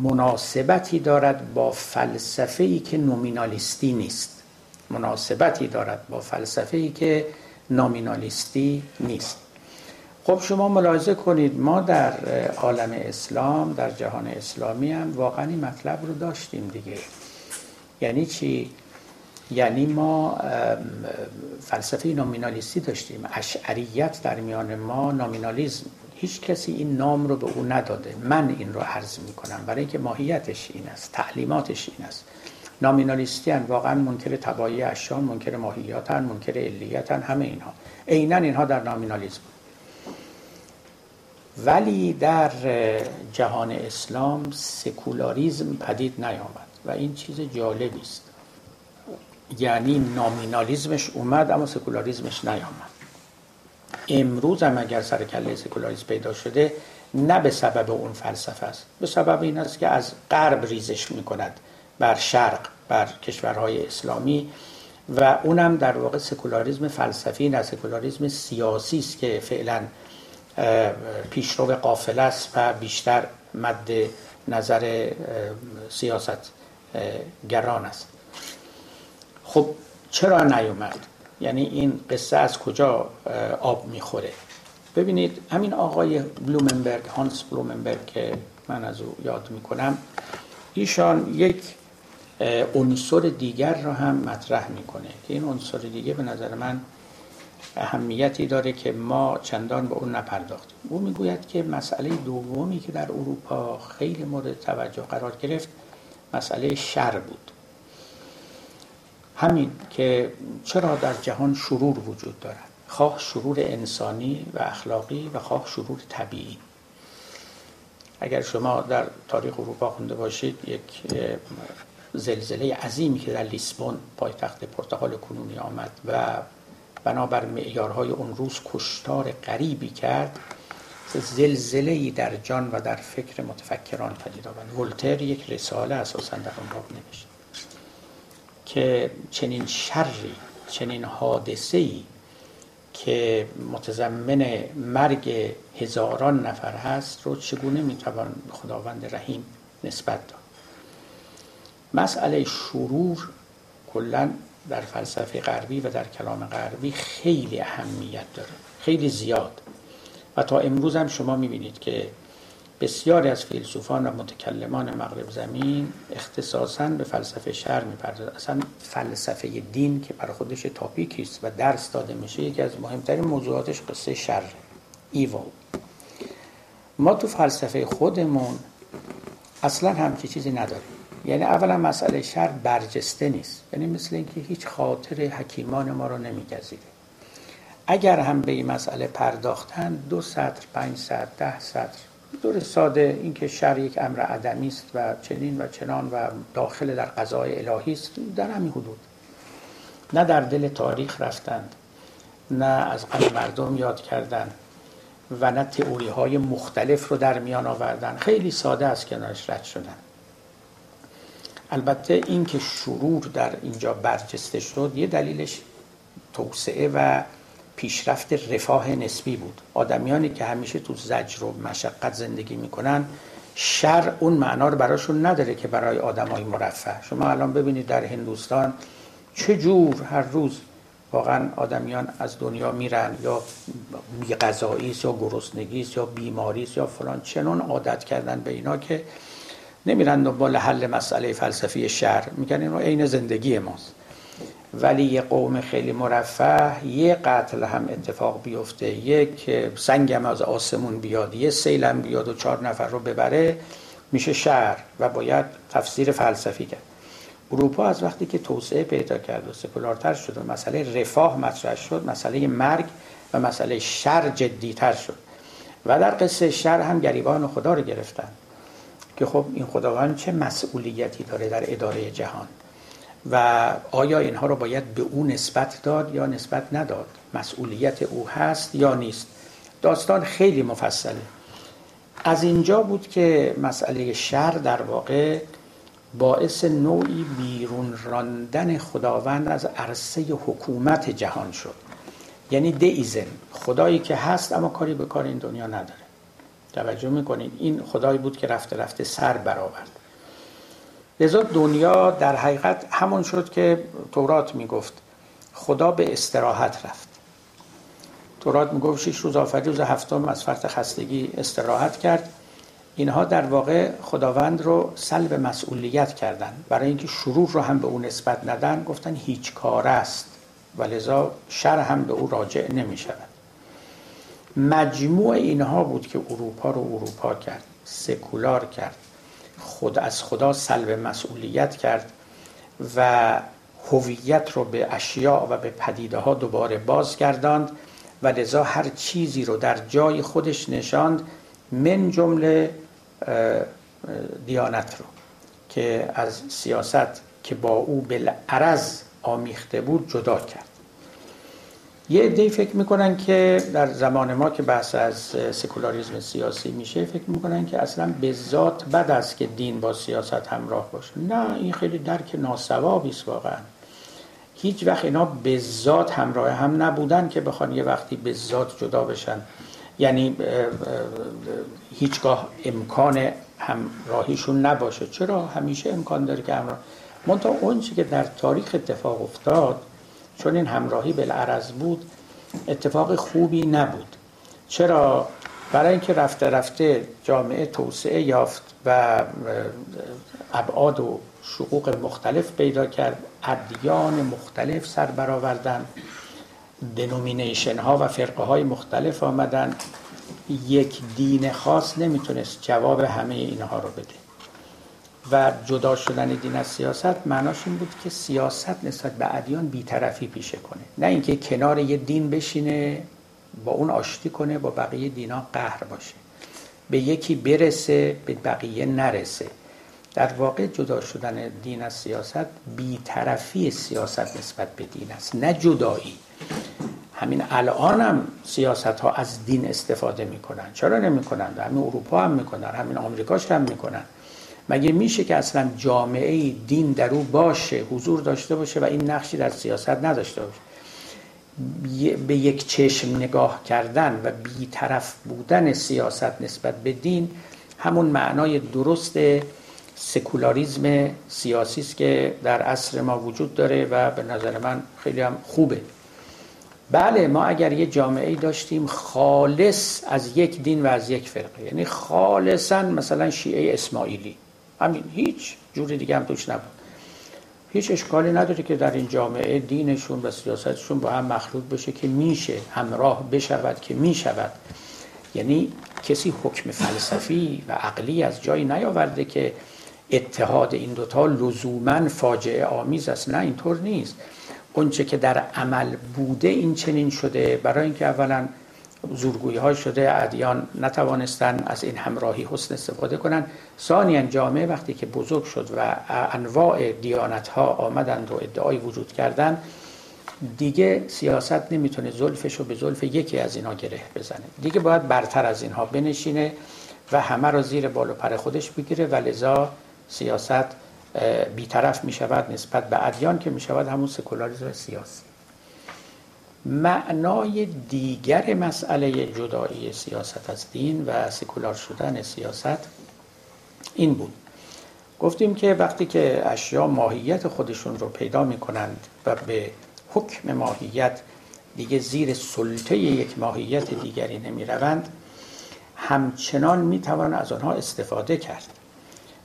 مناسبتی دارد با فلسفه ای که نومینالیستی نیست. مناسبتی دارد با فلسفه ای که نامینالیستی نیست. خب شما ملاحظه کنید ما در عالم اسلام در جهان اسلامی هم واقعا این مطلب رو داشتیم دیگه. یعنی چی؟ یعنی ما فلسفه نامینالیستی داشتیم. اشعریت در میان ما نامینالیزم هیچ کسی این نام رو به او نداده. من این رو عرض می کنم برای اینکه ماهیتش این است تعلیماتش این است. nominalist ان واقعا منکر طبایع اشیا ان منکر ماهیات ان منکر علیت ان همه اینها. عینا اینها در nominalism ولی در جهان اسلام سکولاریزم پدید نیامد و این چیز جالبی است. یعنی nominalism ش اومد اما سکولاریزمش نیامد. امروز هم اگر سر کله سکولاریزم پیدا شده نه به سبب اون فلسفه است. به سبب این است که از غرب ریزش می‌کند بر شرق بر کشورهای اسلامی و اونم در واقع سکولاریزم فلسفی نه سکولاریزم سیاسی است که فعلا پیشرو قافل است و بیشتر مد نظر سیاست گران است. خب چرا نیومد؟ یعنی این قصه از کجا آب می‌خوره؟ ببینید همین آقای بلومنبرگ هانس بلومنبرگ که من از او یاد می‌کنم ایشان یک عنصر دیگر را هم مطرح می‌کنه که این عنصر دیگه به نظر من اهمیتی داره که ما چندان به اون نپرداختیم. او می‌گوید که مسئله دومی که در اروپا خیلی مورد توجه قرار گرفت مسئله شر بود. همین که چرا در جهان شرور وجود دارد؟ خواه شرور انسانی و اخلاقی و خواه شرور طبیعی. اگر شما در تاریخ اروپا خونده باشید یک زلزله عظیمی که در لیسبون پایتخت پرتغال کنونی آمد و بنابر معیارهای اون روز کشتار غریبی کرد زلزله در جان و در فکر متفکران پدید آورد. ولتر یک رساله اساسا در اون باب نوشت که چنین شری چنین حادثه ای که متضمن مرگ هزاران نفر هست رو چگونه می‌توان خداوند رحیم نسبت داد؟ مسئله شرور کلا در فلسفه غربی و در کلام غربی خیلی اهمیت داره خیلی زیاد. و تا امروز هم شما می‌بینید که بسیاری از فیلسوفان و متکلمان مغرب زمین اختصاصا به فلسفه شر می‌پردازند. اصلا فلسفه دین که برای خودش تاپیکی است و درس داده میشه یکی از مهمترین موضوعاتش قصه شر ایوال ما تو فلسفه خودمون اصلا همچی چیزی نداریم. یعنی اولا مسئله شر برجسته نیست. یعنی مثل اینکه هیچ خاطر حکیمان ما رو نمیگذیده اگر هم به این مسئله پرداختن دو سطر پنج سطر ده سطر. دور ساده اینکه شر یک امر عدمی است و چنین و چنان و داخل در قضای الهی است در همین حدود. نه در دل تاریخ رفتند نه از قلب مردم یاد کردند و نه تئوری های مختلف رو در میان آوردن خیلی ساده از کنارش رد شدن البته اینکه شرور در اینجا برجسته شد یه دلیلش توسعه و پیشرفت رفاه نسبی بود. آدمیانی که همیشه تو زجر و مشقت زندگی می‌کنن شر اون معنا رو براشون نداره که برای آدمای مرفه. شما الان ببینید در هندوستان چه جور هر روز واقعا آدمیان از دنیا میرن یا بی است یا گرسنگی یا بیماری یا فلان. چنون عادت کردن به اینا که نمیرن دنبال حل مسئله فلسفی شر میگن این رو عین زندگی ماست. ولی یه قوم خیلی مرفه یه قتل هم اتفاق بیفته. یک سنگم از آسمون بیاد یه سیلم بیاد و چهار نفر رو ببره میشه شهر و باید تفسیر فلسفی کرد. اروپا از وقتی که توسعه پیدا کرد و سکولارتر شد و مسئله رفاه مطرح شد مسئله مرگ و مسئله شر جدیتر شد. و در قصه شر هم گریبان خدا رو گرفتن. که خب این خداوند چه مسئولیتی داره در اداره جهان؟ و آیا اینها رو باید به او نسبت داد یا نسبت نداد؟ مسئولیت او هست یا نیست؟ داستان خیلی مفصله. از اینجا بود که مسئله شر در واقع باعث نوعی بیرون راندن خداوند از عرصه حکومت جهان شد. یعنی دیزم خدایی که هست اما کاری به کار این دنیا نداره. توجه می‌کنید. این خدایی بود که رفته رفته سر برآورد. لذا دنیا در حقیقت همون شد که تورات می‌گفت خدا به استراحت رفت. تورات می‌گفت شش روز آفرید روز هفتم از فرط خستگی استراحت کرد. اینها در واقع خداوند رو سلب مسئولیت کردن. برای اینکه شروع رو هم به او نسبت ندن گفتن هیچ کار است. و لذا شر هم به او راجع نمی شود مجموع اینها بود که اروپا رو اروپا کرد سکولار کرد خود از خدا سلب مسئولیت کرد و هویت رو به اشیاء و به پدیده ها دوباره بازگرداند و لذا هر چیزی رو در جای خودش نشاند من جمله دیانت رو که از سیاست که با او بالعرض آمیخته بود جدا کرد. یه عده فکر می‌کنن که در زمان ما که بحث از سکولاریزم سیاسی میشه فکر می‌کنن که اصلا به ذات بد است که دین با سیاست همراه باشه. نه این خیلی درک ناسوابی است واقعا. هیچ وقت اینا به ذات همراه هم نبودن که بخوان یه وقتی به ذات جدا بشن. یعنی هیچگاه امکان همراهیشون نباشه. چرا؟ همیشه امکان داره که همراه. منتها اون که در تاریخ اتفاق افتاد چون این همراهی بالعرض بود اتفاق خوبی نبود. چرا؟ برای اینکه رفته رفته جامعه توسعه یافت و ابعاد و شقوق مختلف پیدا کرد ادیان مختلف سر برآوردن دنومینیشن ها و فرقه های مختلف آمدن. یک دین خاص نمی‌تونست جواب همه اینها رو بده. و جدا شدن دین از سیاست معناش این بود که سیاست نسبت به ادیان بیطرفی پیشه کنه. نه اینکه کنار یه دین بشینه با اون آشتی کنه با بقیه دینا قهر باشه. به یکی برسه به بقیه نرسه. در واقع جدا شدن دین از سیاست بیطرفی سیاست نسبت به دین است نه جدایی. همین الان هم سیاست ها از دین استفاده می‌کنن. چرا نمی‌کنن؟ همین اروپا هم می‌کنن همین آمریکاش هم می‌کنن. مگه میشه که اصلا جامعه دین در او باشه حضور داشته باشه و این نقشی در سیاست نداشته باشه؟ به یک چشم نگاه کردن و بیطرف بودن سیاست نسبت به دین همون معنای درست سکولاریزم سیاسی است که در عصر ما وجود داره و به نظر من خیلی هم خوبه. بله ما اگر یه جامعه داشتیم خالص از یک دین و از یک فرقه یعنی خالصا مثلا شیعه اسماعیلی. همین. هیچ جور دیگه هم توش نبود. هیچ اشکالی نداره که در این جامعه دینشون و سیاستشون با هم مخلوط بشه که میشه همراه بشود که می‌شود. یعنی کسی حکم فلسفی و عقلی از جایی نیاورده که اتحاد این دوتا لزوما فاجعه آمیز است. نه اینطور نیست. اونچه که در عمل بوده این چنین شده. برای اینکه اولا زورگویی های شده ادیان نتوانستن از این همراهی حسن استفاده کنند. ثانیا جامعه وقتی که بزرگ شد و انواع دیانت ها آمدند و ادعای وجود کردند دیگه سیاست نمی‌تونه زلفش رو به زلف یکی از اینها گره بزنه. دیگه باید برتر از اینها بنشینه و همه را زیر بال و پر خودش بگیره و لذا سیاست بیطرف می شود نسبت به ادیان که می شود همون سکولاریزم سیاسی. معنای دیگر مسئله جدایی سیاست از دین و سکولار شدن سیاست این بود. گفتیم که وقتی که اشیا ماهیت خودشون رو پیدا می کنند و به حکم ماهیت دیگه زیر سلطه یک ماهیت دیگری نمی روند همچنان می توان از آنها استفاده کرد.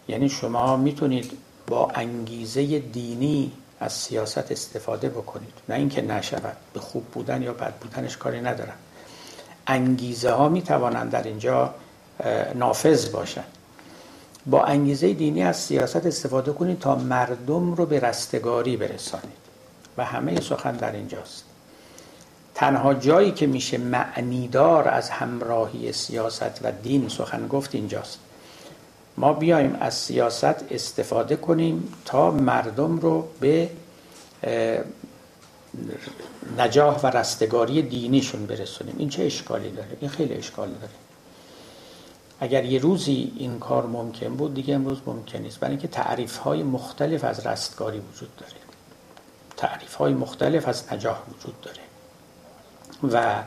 یعنی شما می‌تونید با انگیزه دینی از سیاست استفاده بکنید. نه اینکه نشود. به خوب بودن یا بد بودنش کاری ندارن انگیزه ها می توانند در اینجا نافذ باشند. با انگیزه دینی از سیاست استفاده کنید تا مردم رو به رستگاری برسانید. و همه سخن در اینجاست. تنها جایی که میشه معنیدار از همراهی سیاست و دین سخن گفت اینجاست. ما بیایم از سیاست استفاده کنیم تا مردم رو به نجاح و رستگاری دینیشون برسونیم. این چه اشکالی داره؟ این خیلی اشکال داره. اگر یه روزی این کار ممکن بود دیگه امروز ممکن نیست. برای اینکه تعریف های مختلف از رستگاری وجود داره. تعریف های مختلف از نجاح وجود داره. و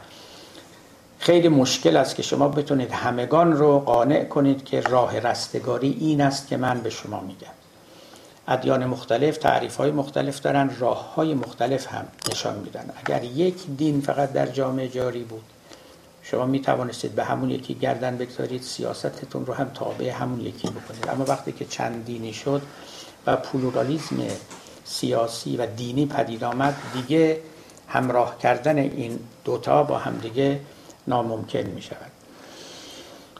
خیلی مشکل است که شما بتونید همگان رو قانع کنید که راه رستگاری این است که من به شما میگم. ادیان مختلف تعریف های مختلف دارن راه های مختلف هم نشان میدن. اگر یک دین فقط در جامعه جاری بود شما می توانستید به همون یکی گردن بگذارید سیاستتون رو هم تابع همون یکی بکنید. اما وقتی که چند دینی شد و پلورالیزم سیاسی و دینی پدید آمد دیگه همراه کردن این دوتا با همدیگه ناممکن می شود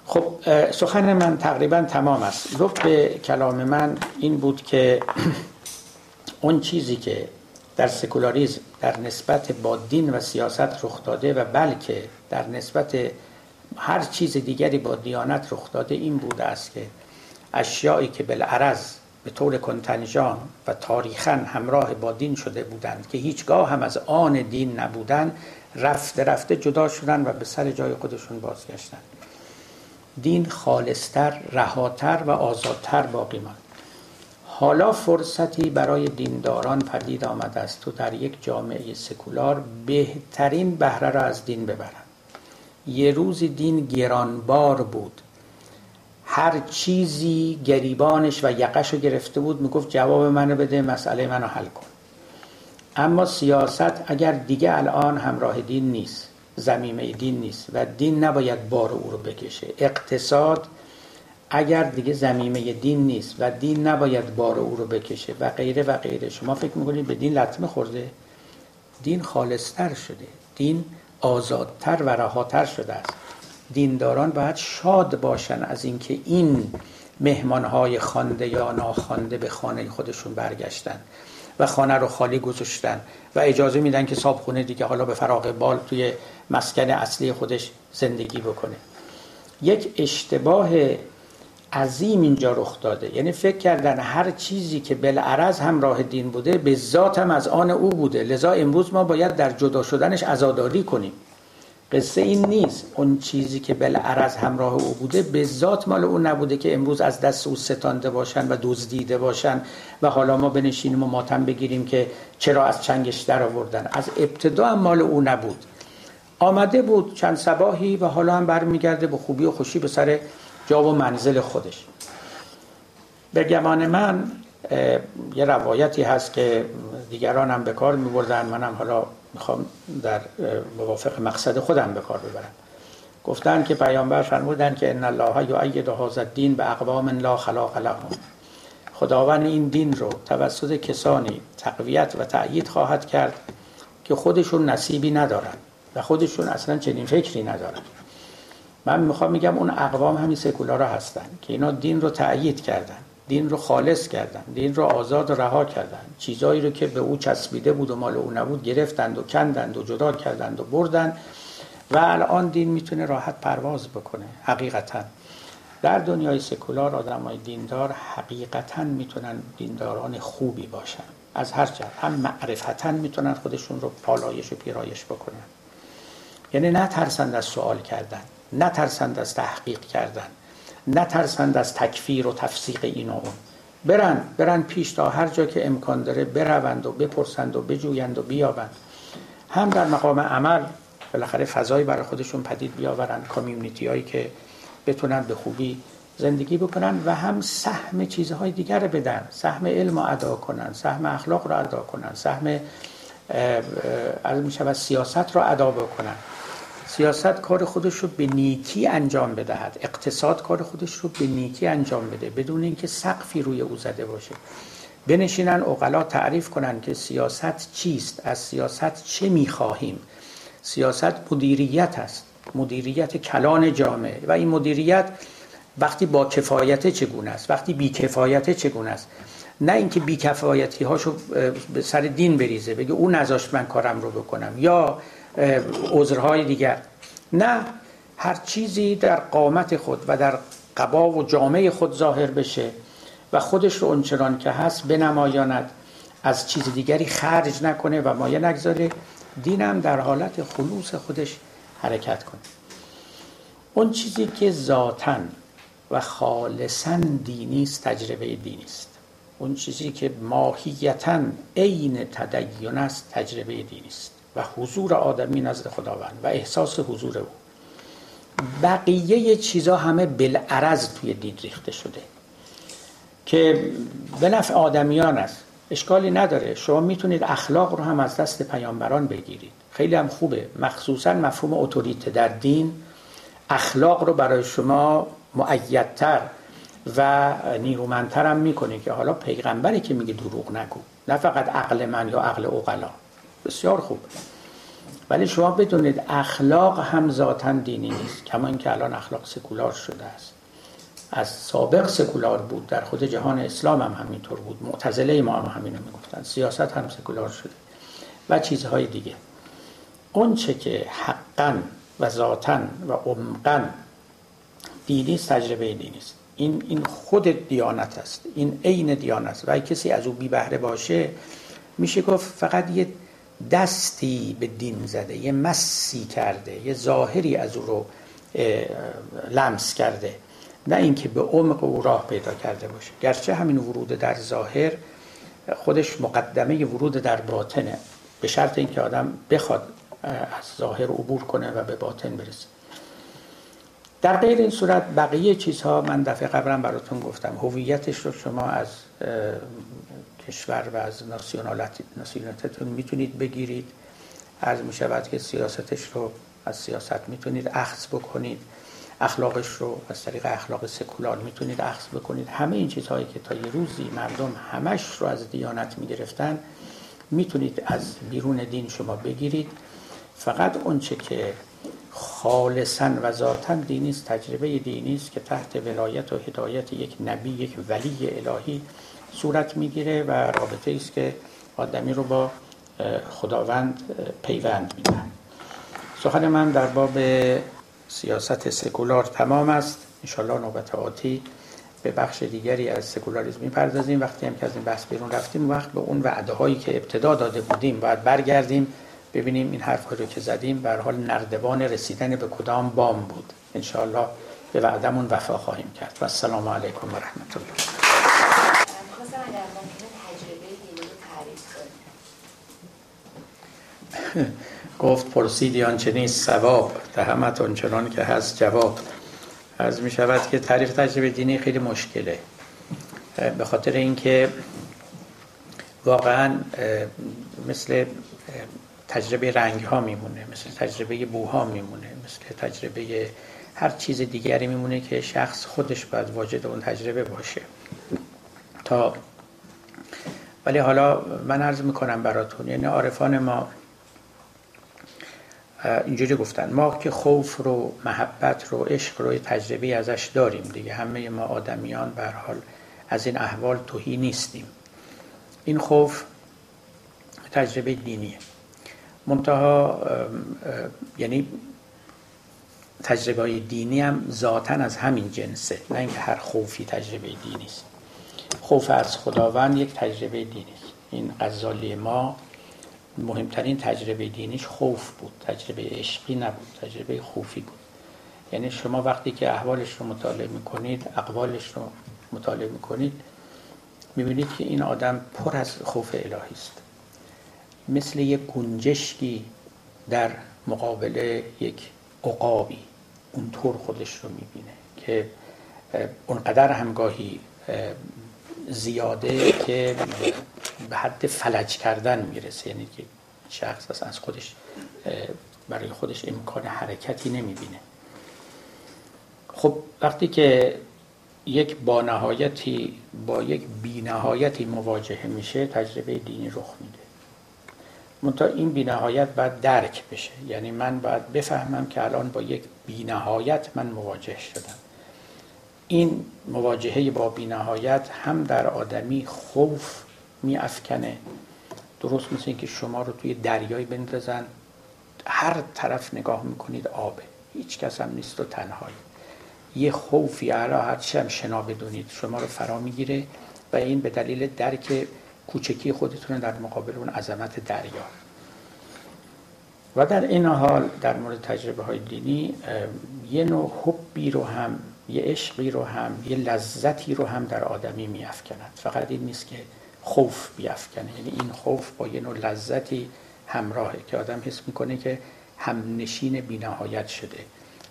خب سخن من تقریبا تمام است. لب به کلام من این بود که اون چیزی که در سکولاریزم در نسبت با دین و سیاست رخ داده و بلکه در نسبت هر چیز دیگری با دیانت رخ داده این بوده است که اشیایی که بالعرض به طور کنتنجان و تاریخا همراه با دین شده بودند که هیچگاه هم از آن دین نبودند رفته رفته جدا شدن و به سر جای خودشون بازگشتن. دین خالصتر رهاتر و آزادتر باقی ماند. حالا فرصتی برای دینداران پدید آمده است تو در یک جامعه سکولار بهترین بهره را از دین ببرند. یه روزی دین گرانبار بود. هر چیزی گریبانش و یقش رو گرفته بود می‌گفت جواب منو بده مسئله منو حل کن. اما سیاست اگر دیگه الان همراه دین نیست زمینه دین نیست و دین نباید بار او رو بکشه. اقتصاد اگر دیگه زمینه دین نیست و دین نباید بار او رو بکشه و غیره و غیره. شما فکر می‌کنید به دین لطمه خورده؟ دین خالصتر شده. دین آزادتر و رهاتر شده است. دینداران باید شاد باشن از اینکه این مهمانهای خانده یا ناخوانده به خانه خودشون برگشتن. و خانه رو خالی گذاشتن و اجازه میدن که صابخونه دیگه حالا به فراغ بال توی مسکن اصلی خودش زندگی بکنه. یک اشتباه عظیم اینجا رخ داده. یعنی فکر کردن هر چیزی که بالعرض همراه دین بوده به ذات هم از آن او بوده. لذا امروز ما باید در جدا شدنش عزاداری کنیم. قصه این نیست. اون چیزی که بالعرض همراه او بوده به ذات مال او نبوده که امروز از دست او ستانده باشن و دزدیده باشن و حالا ما بنشینیم و ماتم بگیریم که چرا از چنگش در آوردن. از ابتدا هم مال او نبود. آمده بود چند سباهی و حالا هم برمیگرده به خوبی و خوشی به سر جا و منزل خودش. به گمان من یه روایتی هست که دیگران هم به کار می بردن منم حالا می‌خوام در موافق مقصد خودم به کار ببرم. گفتن که پیامبر فرمودن که ان الله یؤید هذا الدین به اقوام لا خلاق لهم. خداوند این دین رو توسط کسانی تقویت و تأیید خواهد کرد که خودشون نصیبی ندارن و خودشون اصلا چنین فکری ندارن. من می‌خوام میگم اون اقوام همین سکولارا هستن که اینا دین رو تأیید کردن. دین رو خالص کردن دین رو آزاد و رها کردن. چیزایی رو که به او چسبیده بود و مال او نبود گرفتند و کندند و جدا کردند و بردن و الان دین می‌تونه راحت پرواز بکنه حقیقتا. در دنیای سکولار آدم های دیندار حقیقتا می‌تونن دینداران خوبی باشن. از هر جهت هم معرفتا می‌تونن خودشون رو پالایش و پیرایش بکنن. یعنی نترسند از سوال کردن نترسند از تحقیق کردن. نترسند از تکفیر و تفسیق این و اون برن برن پیش تا هر جا که امکان داره بروند و بپرسند و بجویند و بیابند. هم در مقام عمل بالاخره فضایی برای خودشون پدید بیاورن کامیونیتی هایی که بتونن به خوبی زندگی بکنن و هم سهم چیزهای دیگر رو بدن. سهم علم رو ادا کنن سهم اخلاق رو ادا کنن سهم از می شود سیاست رو ادا بکنن. سیاست کار خودش رو به نیکی انجام بدهد. اقتصاد کار خودش رو به نیکی انجام بده. بدون اینکه سقفی روی او زده باشه. بنشینن اقلا تعریف کنن که سیاست چیست؟ از سیاست چه می‌خواهیم؟ سیاست مدیریت است. مدیریت کلان جامعه. و این مدیریت وقتی با کفایت چگونه است؟ وقتی بی کفایت چگونه است؟ نه اینکه بی کفایتی هاشو به سر دین بریزه بگه اون نذاشت من کارم رو بکنم. یا عذرهای دیگر. نه هر چیزی در قامت خود و در قبا و جامعه خود ظاهر بشه و خودش رو اونچنان که هست بنمایاند از چیز دیگری خرج نکنه و مایه نگذاره. دینم در حالت خلوص خودش حرکت کنه. اون چیزی که ذاتا و خالصا دینی است تجربه دینی است. اون چیزی که ماهیتا عین تدین است تجربه دینی است. و حضور آدمی نزد خداوند و احساس حضور او. بقیه چیزا همه بالعرض توی دین ریخته شده که به نفع آدمیان است. اشکالی نداره. شما می‌تونید اخلاق رو هم از دست پیامبران بگیرید. خیلی هم خوبه. مخصوصا مفهوم اتوریته در دین. اخلاق رو برای شما معیدتر و نیرومندتر هم می‌کنه که حالا پیغمبری که میگه دروغ نگو. نه فقط عقل من یا عقل اوغلا بسیار خوب. ولی شما بدونید اخلاق هم ذاتا دینی نیست کما اینکه الان اخلاق سکولار شده است. از سابق سکولار بود در خود جهان اسلام هم همینطور بود. معتزله ما هم همینو می‌گفتن سیاست هم سکولار شده. و چیزهای دیگه. اون چه که حقا و ذاتا و عمقا دینی تجربه دینی است. این این خود دیانت است. این عین دیانت است. و کسی از او بی بهره باشه میشه گفت فقط یه دستی به دین زده یه مسی کرده یه ظاهری از او رو لمس کرده. نه اینکه به عمق او راه پیدا کرده باشه. گرچه همین ورود در ظاهر خودش مقدمه ورود در باطنه. به شرط اینکه آدم بخواد از ظاهر عبور کنه و به باطن برسه. در غیر این صورت بقیه چیزها من دفعه قبلا براتون گفتم. هویتش رو شما از کشور و از ناسیونالتتون می‌تونید بگیرید. از می شود که سیاستش رو از سیاست می‌تونید اخذ بکنید. اخلاقش رو از طریق اخلاق سکولار می‌تونید اخذ بکنید. همه این چیزهایی که تا یه روزی مردم همش رو از دیانت می‌گرفتن می‌تونید از بیرون دین شما بگیرید. فقط اونچه که خالصا و ذاتا دینی است تجربه دینی است که تحت ولایت و هدایت یک نبی یک ولی الهی صورت می‌گیره و رابطه است که آدمی رو با خداوند پیوند میده سخن من در باب سیاست سکولار تمام است. انشالله نوبت آتی به بخش دیگری از سکولاریزم می‌پردازیم. وقتی هم که از این بحث بیرون رفتیم وقت به اون وعده هایی که ابتدا داده بودیم باید برگردیم ببینیم این حرف رو که زدیم بر حال نردبان رسیدن به کدام بام بود. انشالله به وعدمون وفا خواهیم کرد. و السلام علیکم و رحمت الله. گفت پرسیدی آنچه نیست ثواب. دهمت چنان که هست جواب. از می شود که تعریف تجربه دینی خیلی مشکله. به خاطر اینکه واقعا مثل تجربه رنگ ها میمونه مثل تجربه بوها میمونه مثل تجربه هر چیز دیگری میمونه که شخص خودش باید واجد اون تجربه باشه. تا ولی حالا من عرض می‌کنم براتون یعنی عارفان ما اینجوری گفتن ما که خوف رو محبت رو عشق رو تجربه ازش داریم دیگه. همه ما آدمیان بر حال از این احوال توهی نیستیم. این خوف تجربه دینیه. منتها یعنی تجربه دینی هم ذاتا از همین جنسه. نه اینکه هر خوفی تجربه دینی است. خوف از خداوند یک تجربه دینی است. این غزالی ما مهمترین تجربه دینیش خوف بود. تجربه عشقی نبود تجربه خوفی بود. یعنی شما وقتی که احوالش رو مطالعه می‌کنید اقوالش رو مطالعه می‌کنید می‌بینید که این آدم پر از خوف الهی است. مثل یک گنجشکی در مقابل یک عقابی اونطور خودش رو می‌بینه که اونقدر همگاهی زیاده که به حد فلج کردن می‌رسه. یعنی که شخص از خودش برای خودش امکان حرکتی نمی‌بینه. خب وقتی که یک بانهایتی با یک بینهایتی مواجهه میشه تجربه دینی رخ میده. منتها این بینهایت باید درک بشه. یعنی من باید بفهمم که الان با یک بینهایت من مواجه شدم. این مواجهه با بینهایت هم در آدمی خوف میافکنه. درست مثل اینکه شما رو توی دریایی بندازن هر طرف نگاه می‌کنید آبه هیچ کس هم نیست و تنهایی. یه خوفی علا هرچی هم شنا بدونید شما رو فرا می‌گیره و این به دلیل درک کوچکی خودتون در مقابل اون عظمت دریا. و در این حال در مورد تجربه های دینی یه نوع حبی رو هم یه عشقی رو هم یه لذتی رو هم در آدمی میافکند. فقط این نیست که خوف بیافکنه. یعنی این خوف با یه نوع لذتی همراهه که آدم حس می‌کنه که هم نشین بینهایت شده.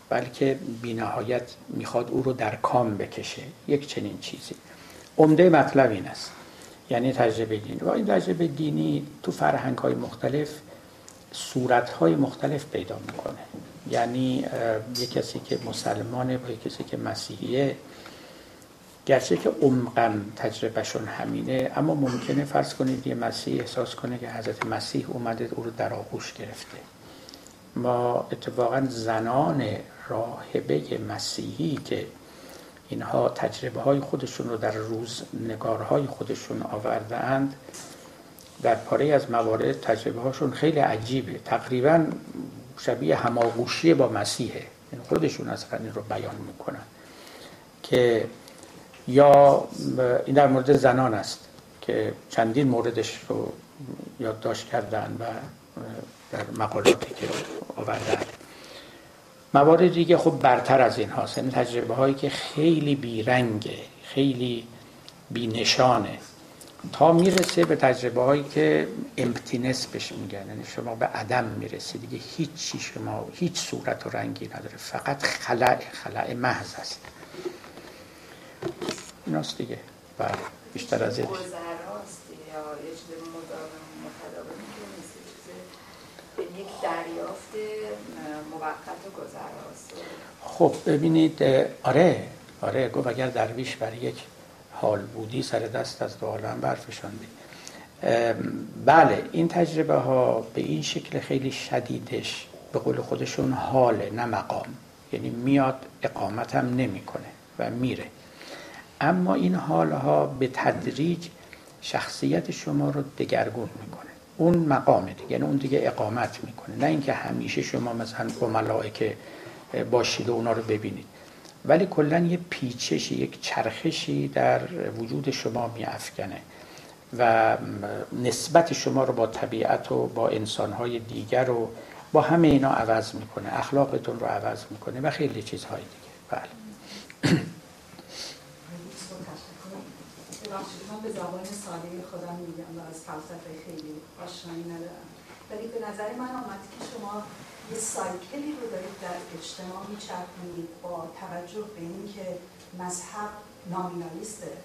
بلکه بینهایت می‌خواد او رو در کام بکشه. یک چنین چیزی. عمده مطلب این است. یعنی تجربه دینی. و این تجربه دینی تو فرهنگ های مختلف صورت های مختلف پیدا می‌کنه. یعنی یک کسی که مسلمانه با یک کسی که مسیحیه. گرچه که عمقا تجربهشون همینه اما ممکنه فرض کنید یه مسیح احساس کنه که حضرت مسیح اومده او رو در آغوش گرفته. ما اتفاقا زنان راهبه مسیحی که اینها تجربه های خودشون رو در روز نگارهای خودشون آورده اند در پاره از موارد تجربه هاشون خیلی عجیبه. تقریبا شبیه هماغوشی با مسیحه. یعنی خودشون از این رو بیان می‌کنن که یا این در مورد زنان است که چندین موردش رو یادداشت کردن و در مقالاتی که آوردن. موارد دیگه خب برتر از این هاست یعنی تجربه هایی که خیلی بیرنگه خیلی بینشانه. تا می‌رسه به تجربه هایی که امپتینس بهش میگن. یعنی شما به عدم می‌رسه دیگه هیچ شما هیچ صورت و رنگی نداره. فقط خلع خلع محض است ایناست دیگه. بله بیشتر از این. دریافت موقت و گذراست. خب ببینید آره آره گفت اگر درویش برای یک حال بودی سر دست از دو عالم برفشاندی. بله این تجربه ها به این شکل خیلی شدیدش به قول خودشون حاله نه مقام. یعنی میاد اقامت هم نمی‌کنه و میره. اما این حالها به تدریج شخصیت شما رو دگرگون می‌کنه. اون مقامه دیگه یعنی اون دیگه اقامت می‌کنه. نه اینکه همیشه شما مثلا با ملائکه باشید و اونا رو ببینید. ولی کلا یه پیچشی یک چرخشی در وجود شما میافکنه و نسبت شما رو با طبیعت و با انسانهای دیگر و با همه اینا عوض می‌کنه اخلاقتون رو عوض می‌کنه و خیلی چیزهای دیگه. بله. من به زبان ساده خودم میگم و از فلسفه خیلی آشنایی ندارم. ولی به نظر من آمد که شما یه سایکلی رو دارید در اجتماع میچرخونید با توجه به اینکه مذهب نامینالیسته.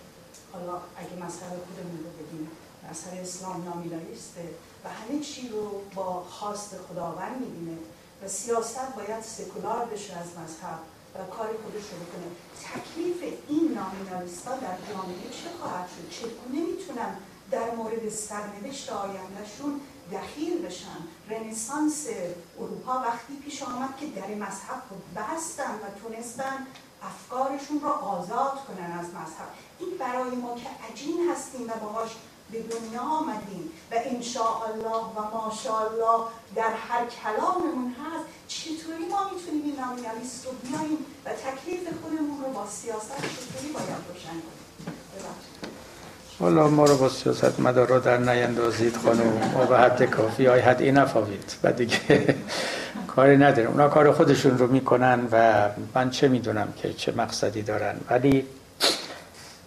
حالا اگه مذهب خودمون رو بگیم مذهب اسلام نامینالیسته و همه چی رو با خواست خداوند می‌بینه و سیاست باید سکولار بشه از مذهب و کار خودش رو بکنه. تکلیف این نامینالیست ها در جامعه چه خواهد شد؟ چگونه می‌تونن در مورد سرنوشت آیندهشون دخیل بشن. رنسانس اروپا وقتی پیش آمد که در مذهب رو بستن و تونستن افکارشون رو آزاد کنن از مذهب. این برای ما که عجین هستیم و باهاش به دنیا آمدیم و انشاءالله و ماشاءالله در هر کلاممون هست. چطوری ما می‌تونیم این نامیالیست رو بیاییم و تکلیف خودمون رو با سیاست چطوری باید روشن کنیم؟ حالا ما رو با سیاست مدارا در نیندازید خانم. ما به حد کافی های حد این نفاوید. و دیگه کاری نداریم. اونا کار خودشون رو می‌کنن و من چه می‌دونم که چه مقصدی دارن. ولی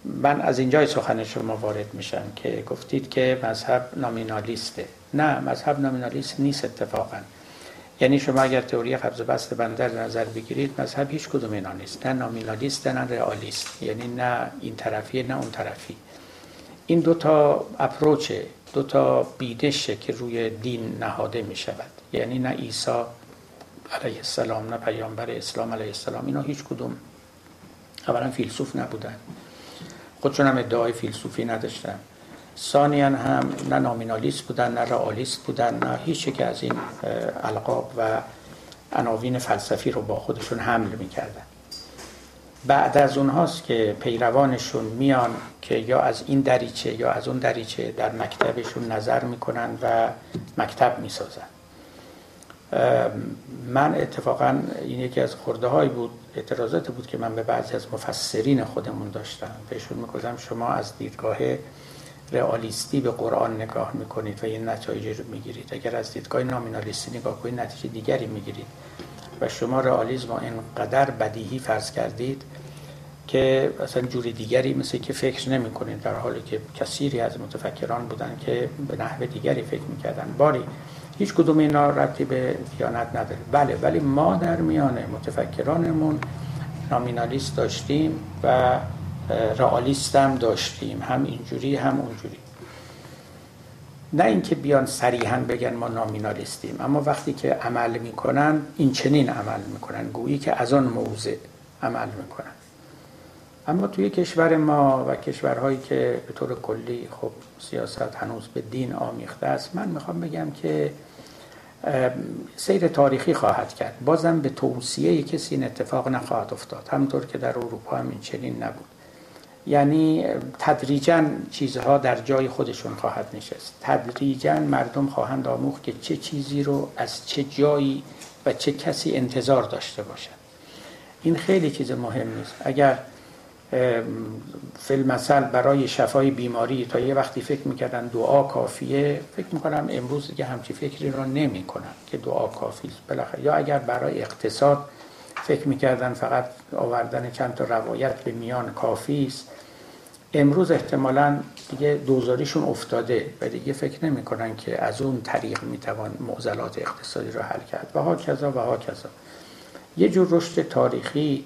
من از اینجای سخن شما وارد میشم که گفتید که مذهب نامینالیسته. نه مذهب نامینالیست نیست اتفاقا. یعنی شما اگر تئوری قبض بست بندر نظر بگیرید مذهب هیچ کدوم اینا نیست. نه نامینالیست نه رئالیست. یعنی نه این طرفی نه اون طرفی. این دو تا اپروچه دو تا بیدشه که روی دین نهاده می شود یعنی نه عیسی علیه السلام نه پیامبر اسلام علیه السلام. اینا هیچ کدوم اولا فیلسوف نبودن. خودشون هم ادعای فیلسوفی نداشتن. ثانیا هم نه نامینالیست بودن نه رئالیست بودن نه هیچ که از این القاب و عناوین فلسفی رو با خودشون حمل می‌کردن. بعد از اونهاست که پیروانشون میان که یا از این دریچه یا از اون دریچه در مکتبشون نظر می‌کنن و مکتب می‌سازن. من اتفاقا این یکی از خورده هایی بود اعتراضات بود که من به بعضی از مفسرین خودمون داشتم. بهشون می‌گفتم شما از دیدگاه رئالیستی به قرآن نگاه می‌کنید و این نتایج رو می‌گیرید. اگر از دیدگاه نامینالیستی نگاه کنید نتیجه دیگری می‌گیرید. و شما رئالیسم رو اینقدر بدیهی فرض کردید که اصلا جور دیگری مثل که فکر نمی کنید در حالی که کثیری از متفکران بودن که به نحو دیگری فکر می‌کردن. باری هیچ کدوم اینا ربطی به دیانت نداره. بله ولی ما در میان متفکرانمون نامینالیست داشتیم و رئالیست هم داشتیم. هم اینجوری هم اونجوری. نه اینکه بیان صریحا بگن ما نامینالیستیم اما وقتی که عمل می‌کنن این چنین عمل می‌کنن. گویی که از آن موضع عمل می‌کنن. اما توی کشور ما و کشورهایی که به طور کلی خب سیاست هنوز به دین آمیخته است من می‌خوام بگم که سیر تاریخی خواهد کرد. بازم به توصیه کسی این اتفاق نخواهد افتاد. همطور که در اروپا هم این چنین نبود. یعنی تدریجا چیزها در جای خودشون خواهد نشست. تدریجا مردم خواهند آموخت که چه چیزی رو از چه جایی و چه کسی انتظار داشته باشد. این خیلی چیز مهم نیست. اگر فیلم مثل برای شفای بیماری تا یه وقتی فکر می‌کردن دعا کافیه فکر می‌کنم امروز دیگه همچی فکری رو نمی که دعا کافی بالاخره یا اگر برای اقتصاد فکر می‌کردن فقط آوردن چند تا روایت به میان کافی است. امروز احتمالا دیگه دوزاریشون افتاده و دیگه فکر نمی‌کنن که از اون طریق می‌توان معضلات اقتصادی رو حل کرد. و ها کذا و ها کذا یه جور رشد تاریخی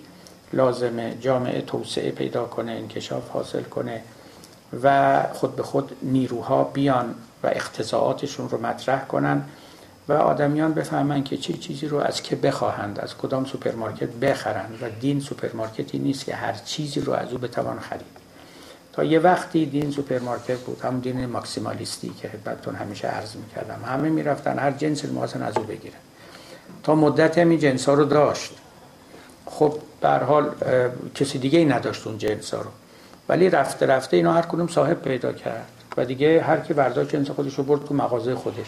لازمه جامعه توسعه پیدا کنه انکشاف حاصل کنه و خود به خود نیروها بیان و اقتضائاتشون رو مطرح کنن و آدمیان بفهمن که چه چی چیزی رو از که بخواهند از کدام سوپرمارکت بخرند و دین سوپرمارکتی نیست که هر چیزی رو از او بتوان خرید. تا یه وقتی دین سوپرمارکت بود هم دین maximalist ی که خدمتتون همیشه عرض می‌کردم. همه می‌رفتن هر جنس رو از او بگیرن. تا مدت همین جنس ها رو داشت. خب در حال کسی دیگه ای نداشت اون جنس ها رو. ولی رفته رفته اینا هر کدوم صاحب پیدا کرد و دیگه هر کی برداشت جنس خودش رو برد تو مغازه خودش.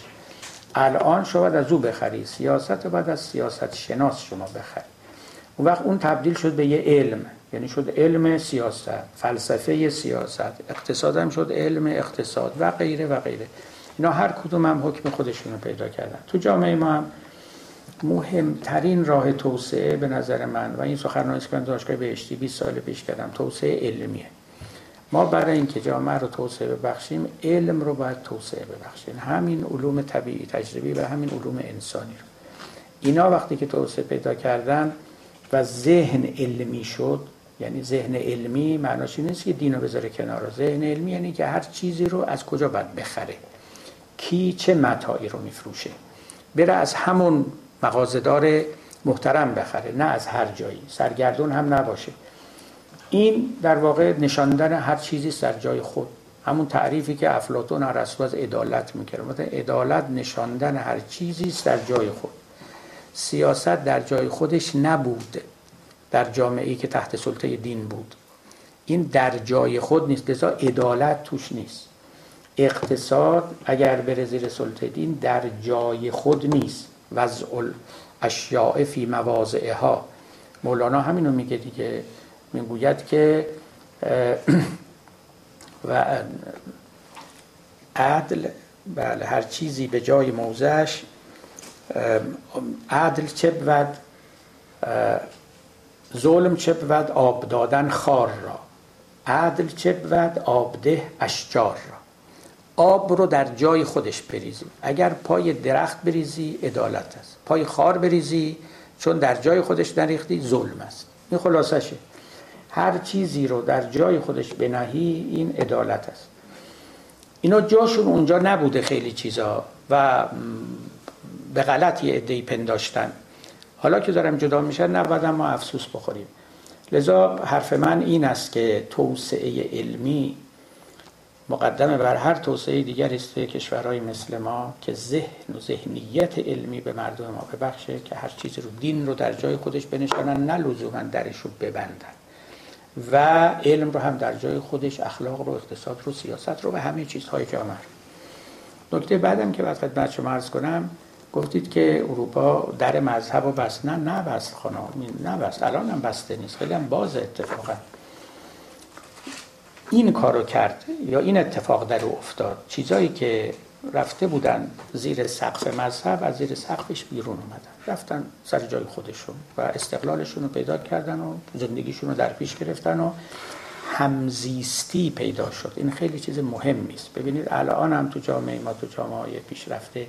الان شما از او بخری. سیاست بعد از سیاست شناس شما بخری. اون وقت اون تبدیل شد به یه علم. یعنی شد علم سیاست فلسفه سیاست. اقتصاد هم شد علم اقتصاد و غیره و غیره. اینا هر کدوم هم حکم خودشون رو پیدا کردن. تو جامعه ما هم مهمترین راه توسعه به نظر من و این سخنرانی که من دانشگاه بهشتی 20 سال پیش کردم توسعه علمیه. ما برای اینکه جامعه رو توسعه ببخشیم علم رو باید توسعه ببخشیم. همین علوم طبیعی تجربی و همین علوم انسانی رو. اینا وقتی که توسعه پیدا کردن و ذهن علمی شد یعنی ذهن علمی معناش نیست که دین رو بذاره کنار. ذهن علمی یعنی که هر چیزی رو از کجا باید بخره. کی چه متاعی رو میفروشه. بره از همون مغازدار محترم بخره نه از هر جایی. سرگردون هم نباشه. این در واقع نشاندن هر چیزی در جای خود. همون تعریفی که افلاطون ارسطو از عدالت می‌کرد. مثلا عدالت نشاندن هر چیزی در جای خود. سیاست در جای خودش نبود. در جامعه ای که تحت سلطه دین بود. این در جای خود نیست. لذا عدالت توش نیست. اقتصاد اگر بره زیر سلطه دین در جای خود نیست. وضع اشیاء فی مواضعها. مولانا همینو میگه دیگه. می‌گوید که و عدل بله هر چیزی به جای موضعش عدل چه بود؟ ظلم چه بود؟ آب دادن خار را. عدل چه بود؟ آبده اشجار را. آب رو در جای خودش بریزی. اگر پای درخت بریزی عدالت است. پای خار بریزی چون در جای خودش نریختی ظلم است. این خلاصشه هر چیزی رو در جای خودش بنهی این عدالت است. اینا جاشون اونجا نبوده خیلی چیزا و به غلط یه عده‌ای پنداشتن. حالا که دارم جدا میشن نباید ما افسوس بخوریم. لذا حرف من این است که توسعه علمی مقدمه بر هر توسعه دیگر است کشورهای مثل ما که ذهن و ذهنیت علمی به مردم ما ببخشه که هر چیزی رو دین رو در جای خودش بنشانن نه لزوما درش رو ببندن. و علم رو هم در جای خودش اخلاق رو اقتصاد رو سیاست رو و همه چیزهای جامعه نکته بعدم که بعد خدمت شما عرض کنم گفتید که اروپا در مذهب و بست نه نه بست خانم نه بست الان هم بسته نیست خیلی هم باز اتفاقا. این کارو کرد یا این اتفاق در او افتاد؟ چیزایی که رفته بودن زیر سقف مذهب از زیر سقفش بیرون اومدن. رفتن سر جای خودشون و استقلالشون رو پیدا کردن و زندگیشون رو در پیش گرفتن و همزیستی پیدا شد. این خیلی چیز مهمی است ببینید الان هم تو جامعه ما تو جامعه های پیشرفته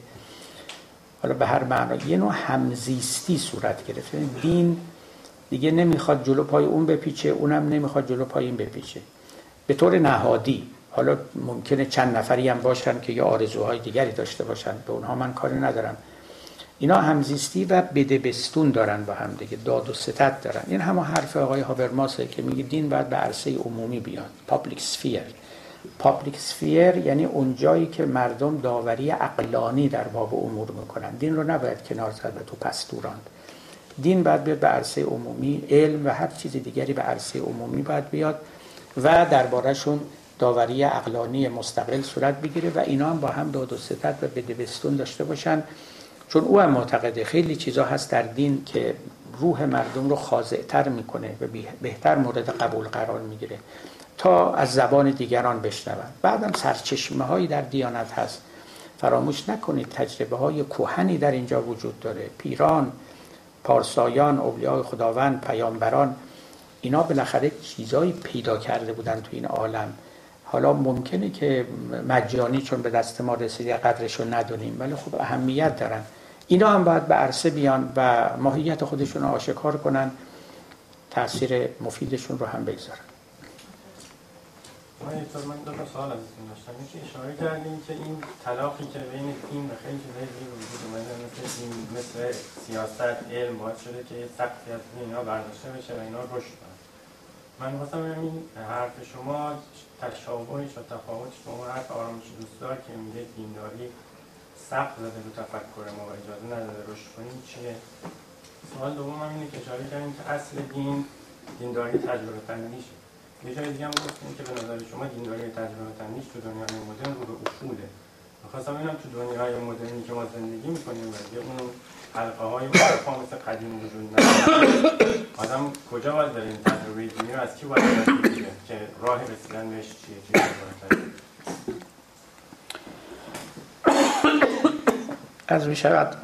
حالا به هر معنا یه نوع همزیستی صورت گرفته. دین دیگه نمی‌خواد جلو پای اون بپیچه اونم نمی‌خواد جلو پای این بپیچه. به طور نهادی حالا ممکنه چند نفری هم باشن که یه آرزوهای دیگری داشته باشن به اونها من کاری ندارم. اینا همزیستی و بده بستون دارن با هم دیگه داد و ستد دارن. این همه حرف آقای هابرماسه که میگه دین باید به عرصه عمومی بیاد. public sphere public sphere یعنی اون جایی که مردم داوری عقلانی در باب امور می‌کنن. دین رو نباید کنار زد و تو پستو راند دین باید بیاد به عرصه عمومی علم و هر چیز دیگری به عرصه عمومی باید بیاد. و دربارهشون داوری اقلانی مستقل صورت بگیره و اینا هم با هم داد و ستت و بدبستون داشته باشن. چون او هم معتقده خیلی چیزا هست در دین که روح مردم رو خاضعتر می‌کنه و بهتر مورد قبول قرار می‌گیره تا از زبان دیگران بشنون بعدم سرچشمه هایی در دیانت هست. فراموش نکنید تجربه های کوهنی در اینجا وجود داره. پیران پارسایان اولیاء خداوند پیامبران اینا بالاخره چیزایی پیدا کرده بودن تو این عالم. حالا ممکنه که مجانی چون به دست ما رسیده قدرش رو ندونیم ولی خب اهمیت دارن. اینا هم باید به عرصه بیان و ماهیت خودشون رو آشکار کنن تاثیر مفیدشون رو هم بگذارن. من یک من دو تا سوال ازتون داشتم یکی اشاره کردیم که این طلاقی که بین دین و خیلی چیزای دیگه وجود اومده مثل دین مثل سیاست علم باعث شده که سختی از اینا برداشته بشه و اینا رشد کنه. من خواستم این حرف شما تشابهش و تفاوتش با اون حرف آرامش دوستدار که میگه دینداری سخت زده به تفکر ما و اجازه نداده رشد کنیم چیه؟ سوال دوم هم اینه که اشاره کردیم که اصل دین دینداری تجربه تنیشه یه جای دیگه هم گفتیم که به نظر شما دینداری تجربه تنیش تو دنیای مدرن رو به اصوله. می‌خواستم اینم تو دنیای مدرنی که ما زندگی می‌کنیم و اون حلقه های مصرفا مثل قدیم وجود نداره. آدم کجا باید داره این تجربه دینی رو؟ از کی باید بگیره که راه رسیدن بهش چیه؟ چیه از می شود.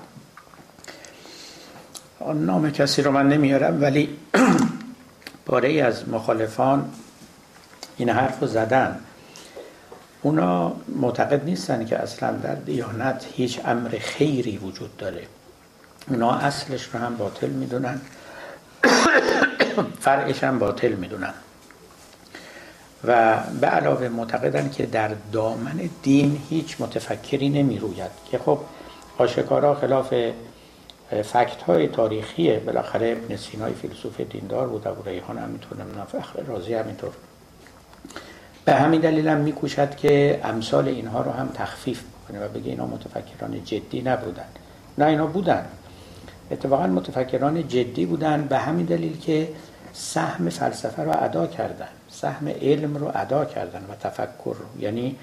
نام کسی رو من نمیارم ولی پاره از مخالفان این حرف رو زدن. اونا معتقد نیستن که اصلا در دیانت هیچ امر خیری وجود داره. اونا اصلش رو هم باطل می‌دونن. فرعش هم باطل می‌دونن. و به علاوه معتقدن که در دامن دین هیچ متفکری نمی روید که خب آشکارا خلاف فکت های تاریخیه بالاخره ابن سینای فیلسوف دیندار بود ابو ریحان همینطور نمی‌دونم فخر رازی همینطور به همین دلیل هم میکوشد که امثال اینها رو هم تخفیف کنه و بگه اینا متفکران جدی نبودن. نه اینا بودن. اتفاقا متفکران جدی بودن به همین دلیل که سهم فلسفه رو ادا کردن. سهم علم رو ادا کردن و تفکر رو. یعنی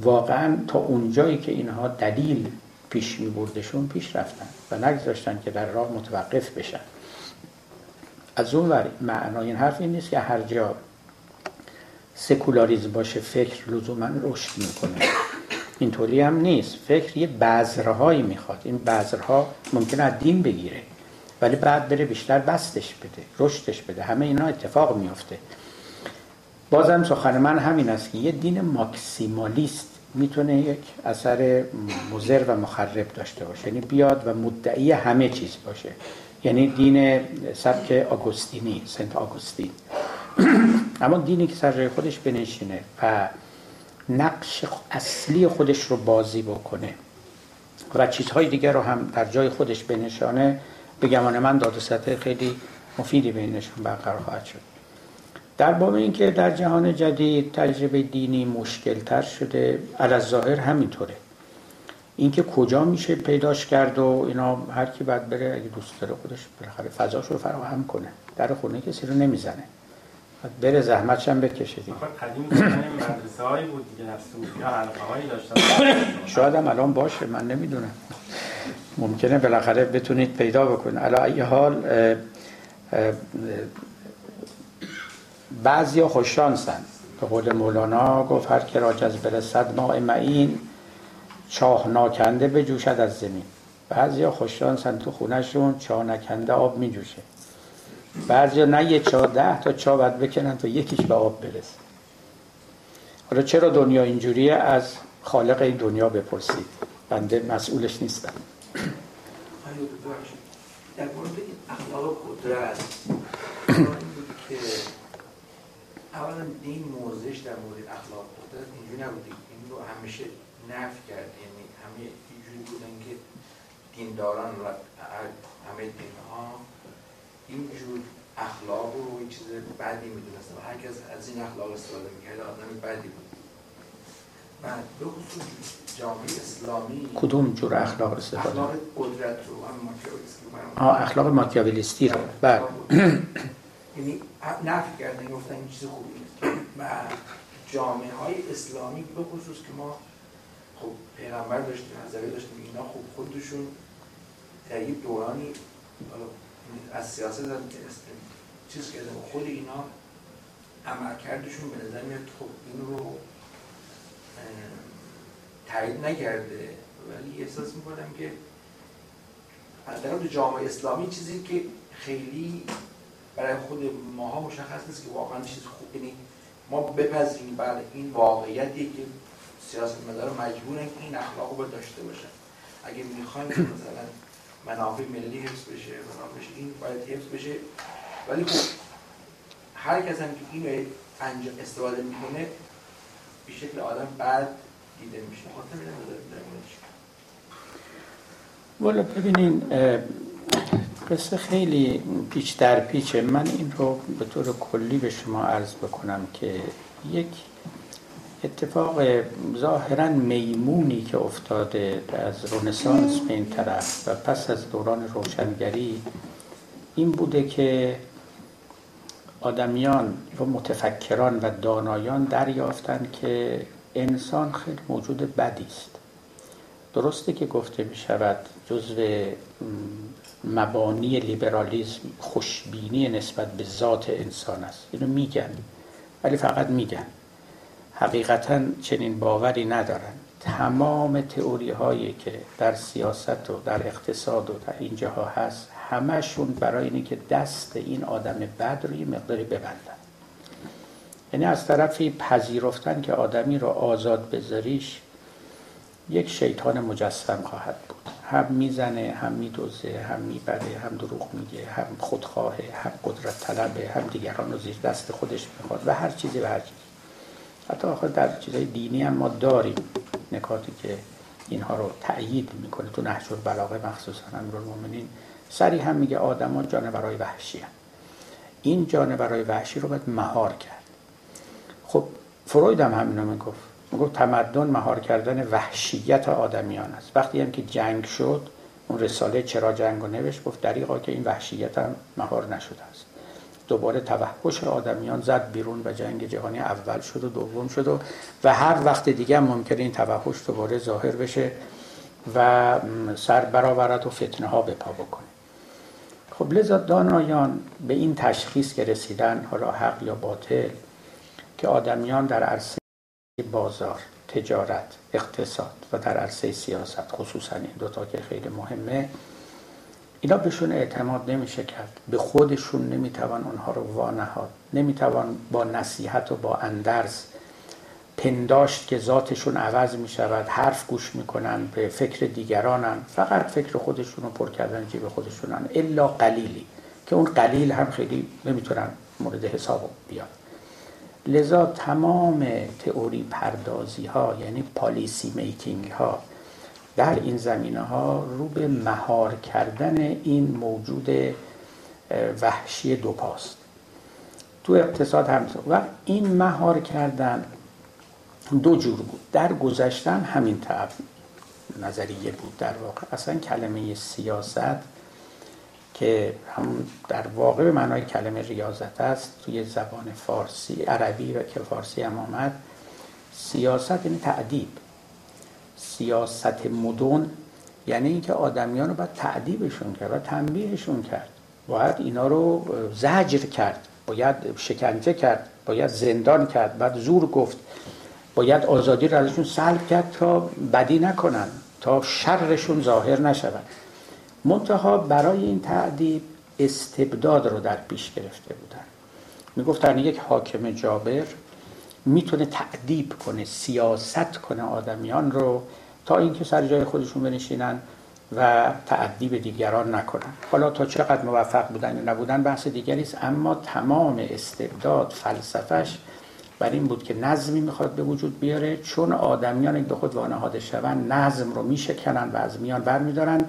واقعا تا اونجایی که اینها دلیل پیش می بردشون پیش رفتن و نگذاشتن که در راه متوقف بشن. از اون ور معنای این حرف این نیست که هر جا سکولاریزم باشه فکر لزوما رشد می‌کنه. اینطوری هم نیست. فکر یه بذرهایی می‌خواد. این بذرها ممکنه از دین بگیره ولی بعد بره بیشتر بستش بده رشدش بده. همه اینا اتفاق میافته. بازم سخن من همین است که یه دین ماکسیمالیست می‌تونه یک اثر مزر و مخرب داشته باشه. یعنی بیاد و مدعی همه چیز باشه. یعنی دین سبک آگوستینی سنت آگوستین. اما دینی که سر خودش بنشینه و نقش اصلی خودش رو بازی بکنه و چیزهای دیگر رو هم در جای خودش بنشانه به گمان من داد خیلی مفیدی بینشون برقرار خواهد شد. در باب اینکه در جهان جدید تجربه دینی مشکل تر شده از ظاهر همینطوره. اینکه کجا میشه پیداش کرد و اینا هر کی باید بره اگه دوست داره خودش بالاخره فضاش رو فراهم کنه. در خونه کسی رو نمی‌زنه. بره زحمتش هم بکشه دیگه قدیم مدرسه هایی بود دیگه صوفی حلقه هایی داشتن. شاید هم الان باشه من نمی‌دونم. ممکنه بالاخره بتونید پیدا بکنید. علا ای حال بعضی خوششانسن. به قول مولانا گفت هر که را جذب برسد ماء معین چاه ناکنده بجوشد از زمین. بعضی خوششانسن تو خونهشون چاه نکنده آب میجوشه. بعضی نه یه چاه ده تا چاه باید بکنن تا یکیش به آب برسه. حالا چرا دنیا اینجوریه؟ از خالق این دنیا بپرسید. بنده مسئولش نیستم. در مورد این اخلاق قدرت که اولا دین موضعش در مورد اخلاق قدرت اینجوری نبود این رو همیشه نف کرد یعنی همه اینجوری بودن که دینداران و همه دین ها اینجور اخلاق رو یه چیز بدی می‌دونستن و هر کس از این اخلاق استفاده می‌کرد آدم بدی بود. و به خصوص جامعه اسلامی کدوم جور اخلاق استفاده؟ اخلاق قدرت رو هم ماکیاولیستی آه اخلاق ماکیاولیستی رو. بله. یعنی نفی کردن گفتن این چیز خوبی نیست. و جامعه های اسلامی به خصوص که ما خب پیغمبر داشتیم نظری داشتیم اینا خوب خودشون در یک دورانی از سیاست هم چیز کرده خود اینا عمل کردشون به نظر میاد خب این رو تایید نکرده. ولی احساس می‌کنم که در جامعه اسلامی چیزی که خیلی برای خود ماها مشخص نیست که واقعا چیز خوب یعنی ما بپذیریم بعد این واقعیتی که سیاست مدار مجبورن این اخلاق رو داشته باشن. اگه می‌خوایم مثلا منافع ملی حفظ بشه منافع این باید حفظ بشه. ولی خب هر کس هم که این استفاده می‌کنه به شکل آدم بعد دیده میشه. خاطر والا ببینین قصه خیلی پیچ در پیچه. من این رو به طور کلی به شما عرض بکنم که یک اتفاق ظاهرا میمونی که افتاده از رونسانس به این طرف و پس از دوران روشنگری این بوده که آدمیان و متفکران و دانایان دریافتند که انسان خیلی موجود بدی است. درسته که گفته می شود جزو مبانی لیبرالیزم خوشبینی نسبت به ذات انسان است. اینو میگن. ولی فقط میگن. حقیقتا چنین باوری ندارن تمام تئوری هایی که در سیاست و در اقتصاد و در این جاها هست همشون برای اینه که دست این آدم بد رو یه مقداری ببندن. یعنی از طرفی پذیرفتن که آدمی رو آزاد بذاریش یک شیطان مجسم خواهد بود. هم می‌زنه هم میدوزه هم می‌بره هم دروغ میگه هم خودخواهه هم قدرت طلبه هم دیگران رو زیر دست خودش می‌خواد و هر چیزی و هر چیزی. حتی آخر در چیزای دینی هم ما داریم نکاتی که اینها رو تأیید می‌کنه تو نهج البلاغه مخصوصا امیرالمومنین سری هم میگه آدما جانورای وحشی هم. این جانورای وحشی رو باید مهار کرد. خب فروید هم همینو می‌گفت. می‌گفت تمدن مهار کردن وحشیت آدمیان است. وقتی هم که جنگ شد اون رساله چرا جنگ رو نوشت؟ گفت دریقا که این وحشیت هم مهار نشده است. دوباره توحش آدمیان زد بیرون و جنگ جهانی اول شد و دوم شد و, و هر وقت دیگه هم ممکنه این توحش دوباره ظاهر بشه و سر برآورد و فتنه ها به پا بکنه. خب لذا دانایان به این تشخیص که رسیدن حالا حق یا باطل که آدمیان در عرصه بازار تجارت اقتصاد و در عرصه سیاست خصوصا این دوتا که خیلی مهمه اینا بهشون اعتماد نمیشه کرد. به خودشون نمی‌توان اونها رو وانهاد. نمی‌توان با نصیحت و با اندرز پنداشت که ذاتشون عوض می شود حرف گوش می‌کنن به فکر دیگرانن. فقط فکر خودشون رو پر کردن جیب خودشونن. الا قلیلی که اون قلیل هم خیلی نمی‌تونن مورد حساب بیاد لذا تمام تئوری پردازی ها یعنی پالیسی میکینگ ها در این زمینه ها رو به مهار کردن این موجود وحشی دو پاست تو اقتصاد هم و این مهار کردن دو جور بود. در گذشتن همین تعب نظریه بود. در واقع اصلا کلمه سیاست که هم در واقع به معنای کلمه ریاضت است توی زبان فارسی عربی و که فارسی هم آمد سیاست یعنی تعدیب. سیاست مدون یعنی اینکه آدمیان رو باید تعدیبشون کرد و تنبیهشون کرد. باید اینا رو زجر کرد باید شکنجه کرد باید زندان کرد باید زور گفت باید آزادی رو ازشون سلب کرد تا بدی نکنن تا شرشون ظاهر نشود. منتها برای این تعدیب استبداد رو در پیش گرفته بودن. می‌گفتن یک حاکم جابر می‌تونه تعدیب کنه سیاست کنه آدمیان رو تا اینکه سر جای خودشون بنشینن و تعدیب دیگران نکنن. حالا تا چقدر موفق بودن یا نبودن بحث دیگری است اما تمام استبداد فلسفش بر این بود که نظمی می‌خواد به وجود بیاره چون آدمیان به خود وانهاده شوند نظم رو میشکنن و از میان برمیدارن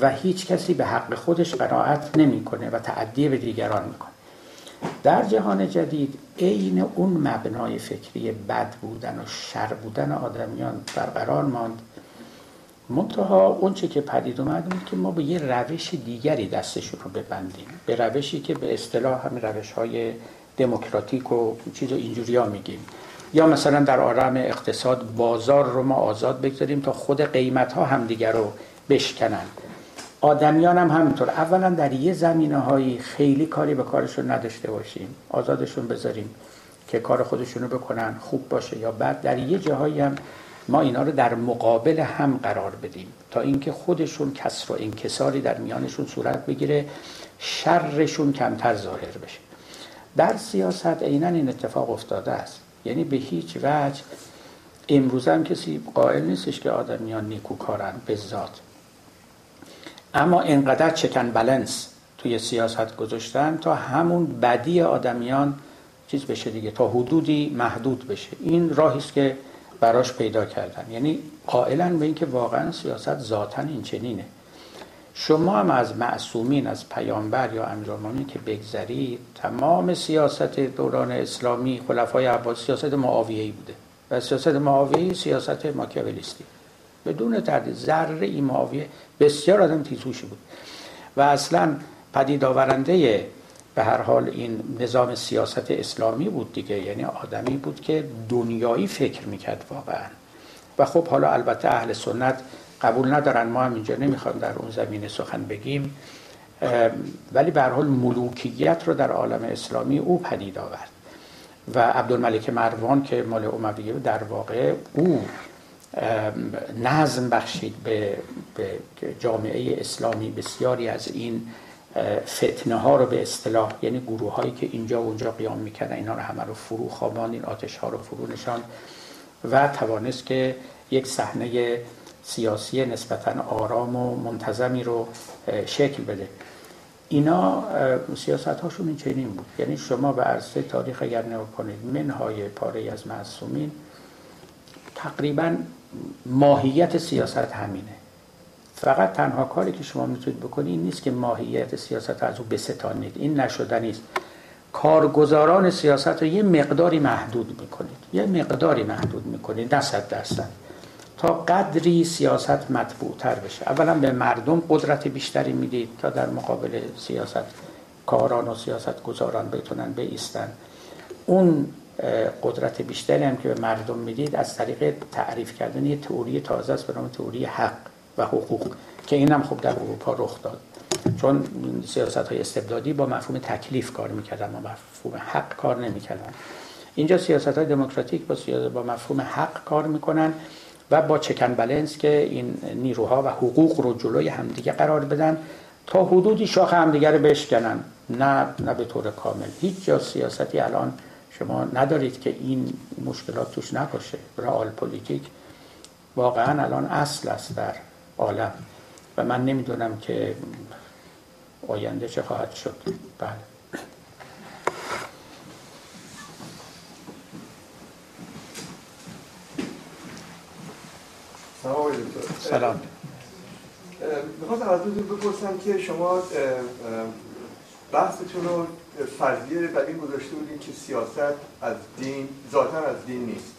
و هیچ کسی به حق خودش قناعت نمی‌کنه و تعدی به دیگران می‌کنه. در جهان جدید عین اون مبنای فکری بد بودن و شر بودن آدمیان برقرار ماند. منتها اون چه که پدید اومد بود که ما به یه روش دیگری دستشون رو ببندیم. به روشی که به اصطلاح همین روش های دموکراتیک و چیز اینجوری ها میگیم. یا مثلا در عالم اقتصاد بازار رو ما آزاد بگذاریم تا خود قیمت ها هم دیگر رو بشکنن. آدمیان هم همینطور. اولا در یه زمینه هایی خیلی کاری به کارشون نداشته باشیم. آزادشون بذاریم که کار خودشونو بکنن خوب باشه یا بعد در یه جاهایی هم ما اینا رو در مقابل هم قرار بدیم. تا اینکه خودشون کسر و انکساری در میانشون صورت بگیره شرشون کمتر ظاهر بشه. در سیاست عینا این اتفاق افتاده است. یعنی به هیچ وجه امروز هم کسی قائل نیستش که آدمیان نیکوکارن به ذات. اما اینقدر چکن بلنس توی سیاست گذاشتن تا همون بدی آدمیان چیز بشه دیگه تا حدودی محدود بشه. این راهی است که براش پیدا کردن. یعنی قائلا به اینکه واقعا سیاست ذاتا این چنینه. شما هم از معصومین از پیامبر یا امیرالمومنین که بگذرید تمام سیاست دوران اسلامی خلفای عباس سیاست معاویه‌ای بوده. و سیاست معاویه سیاست ماکیاولیستی. بدون تردید. ذره ای معاویه. بسیار آدم تیزوشی بود. و اصلا پدید آورنده به هر حال این نظام سیاست اسلامی بود دیگه. یعنی آدمی بود که دنیایی فکر می‌کرد واقعا. و خب حالا البته اهل سنت قبول ندارن. ما هم اینجا نمی‌خوایم در اون زمینه سخن بگیم. ولی به هر حال ملوکیت رو در عالم اسلامی او پدید آورد. و عبدالملک مروان که مال امویه در واقع او نظم بخشید به, به جامعه اسلامی بسیاری از این فتنه ها رو به اصطلاح یعنی گروه هایی که اینجا و اونجا قیام می‌کردن اینا رو همه رو فرو خواباند این آتش ها رو فرو نشان و توانست که یک صحنه سیاسی نسبتا آرام و منتظمی رو شکل بده. اینا سیاست هاشون این چنین بود. یعنی شما به عرصه تاریخ اگر نگاه کنید منهای پاره از معصومین تقریبا ماهیت سیاست همینه. فقط تنها کاری که شما می‌تونید بکنید این نیست که ماهیت سیاست از او بستانید این نشدنی است کارگزاران سیاست رو یه مقداری محدود می‌کنید. یه مقداری محدود می‌کنید نه صد درصد. تا قدری سیاست مطبوع تر بشه. اولا به مردم قدرت بیشتری می‌دید تا در مقابل سیاست کاران و سیاست گذاران بتونن بیستن. اون قدرت بیشتری هم که به مردم می‌دید از طریق تعریف کردن یه تئوری تازه است به نام تئوری حق و حقوق که اینم خوب در اروپا رخ داد. چون سیاست های استبدادی با مفهوم تکلیف کار می‌کردن با مفهوم حق کار نمی‌کردن. اینجا سیاست های دموکراتیک با, با مفهوم حق کار می‌کنن و با چکن بلنس که این نیروها و حقوق رو جلوی همدیگه قرار بدن تا حدودی شاخ همدیگه رو بشکنن. نه نه به طور کامل. هیچ جا سیاستی الان شما ندارید که این مشکلات توش نباشه. رئال پلیتیک واقعا الان اصل است در عالم. و من نمی‌دونم که آینده چه خواهد شد. بله. سلام می‌خواستم از بپرسم که شما بحثتون رو فرضیه بر این گذاشته بودین که سیاست از دین ذاتا از دین نیست.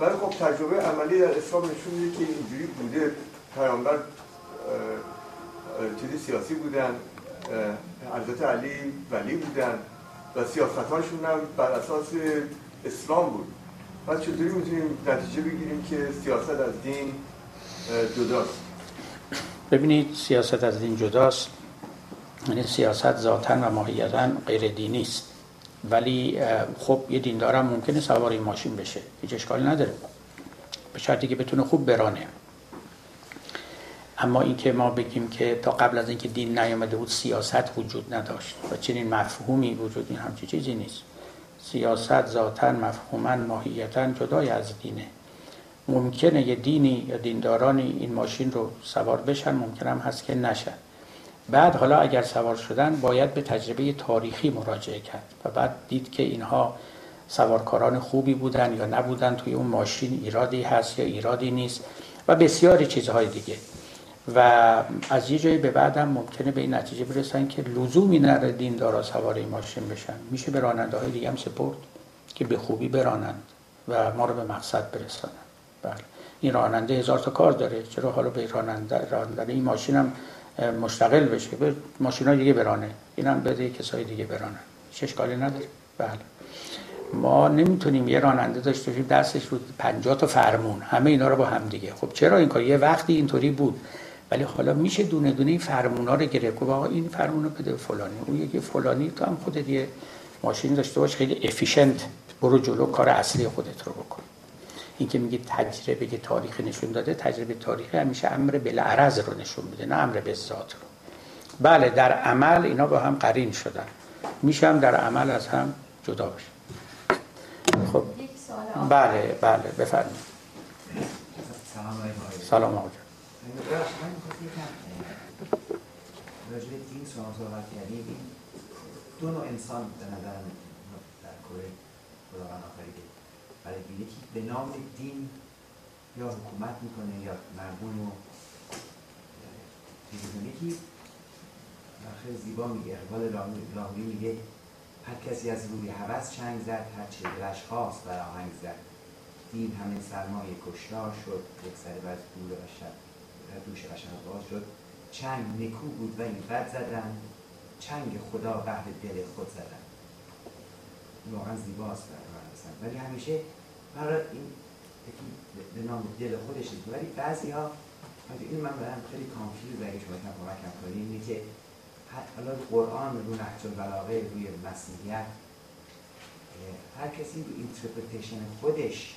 ولی خب تجربه عملی در اسلام نشون میده که اینجوری بوده. پیامبر چیزی سیاسی بودن حضرت علی ولی بودن و سیاستاشون هم بر اساس اسلام بود. پس چطوری می‌تونیم نتیجه بگیریم که سیاست از دین جداست؟ ببینید سیاست از دین جداست. یعنی سیاست ذاتا و ماهیتا غیر دینی است. ولی خب یه دیندارم ممکنه سوار این ماشین بشه. هیچ اشکالی نداره. به شرطی که بتونه خوب برانه. اما اینکه ما بگیم که تا قبل از اینکه دین نیامده بود سیاست وجود نداشت و چنین مفهومی وجود این همچی چیزی نیست. سیاست ذاتا مفهوما ماهیتا جدای از دینه. ممکنه یه دینی یا دیندارانی این ماشین رو سوار بشن ممکنم هست که نشن. بعد حالا اگر سوار شدن باید به تجربه تاریخی مراجعه کرد و بعد دید که اینها سوارکاران خوبی بودن یا نبودن توی اون ماشین ایرادی هست یا ایرادی نیست و بسیاری چیزهای دیگه. و از یه جایی به بعدم ممکنه به این نتیجه برسن که لزومی نره دین دارا سوار این ماشین بشن. میشه به راننده های دیگه هم سپرد که به خوبی برانند و ما رو به مقصد برسانند. بله. این راننده هزار تا کار داره. چرا حالا به راننده, راننده این ماشین هم مشتغل بشه. به ماشین های دیگه برانه. این هم بده کسای دیگه برانه. چه نداره. بله. ما نمی‌تونیم یه راننده داشته باشیم. دستش رو 50 تا فرمون. همه اینا رو با هم دیگه. خب چرا این کار؟ یه وقتی اینطوری بود. ولی حالا میشه دونه دونه این فرمونا رو گرفت. که آقا این فرمون رو بده فلانی. اون یکی فلانی تو هم خودت یه ماشین داشته باش. خیلی افیشنت برو جلو کار اصلی خودت رو بکن. این که میگه تجربه که تاریخی نشون داده تجربه تاریخی همیشه امر بالعرض رو نشون میده نه امر به ذات رو. بله در عمل اینا با هم قرین شدن. میشه هم در عمل از هم جدا بشه. خب. بله بله بفرمایید. سلام آقا راجع دین شما صحبت کردیم. این دو نوع انسان به نظر در کره خداوند آفریده. برای یکی به نام دین یا حکومت می‌کنه یا مردم رو یکی خیلی زیبا میگه اقبال لاهوری میگه هر کسی از روی هوس چنگ زد هر چه دلش خواست بر آهنگ زد. دین همه سرمایه کشتار شد یک سر بر شب دوش قشنگ باز شد. چنگ نکو بود و این بد زدن چنگ خدا قهر دل خود زدن. واقعا زیباست در ولی همیشه برای این به نام دل خودش نیست. ولی بعضی ها این من برم خیلی کانفیوز اگه شما کم کمکم کنیم اینه که حالا قرآن رو نحج البلاغه روی مسیحیت هر کسی رو اینترپریتیشن خودش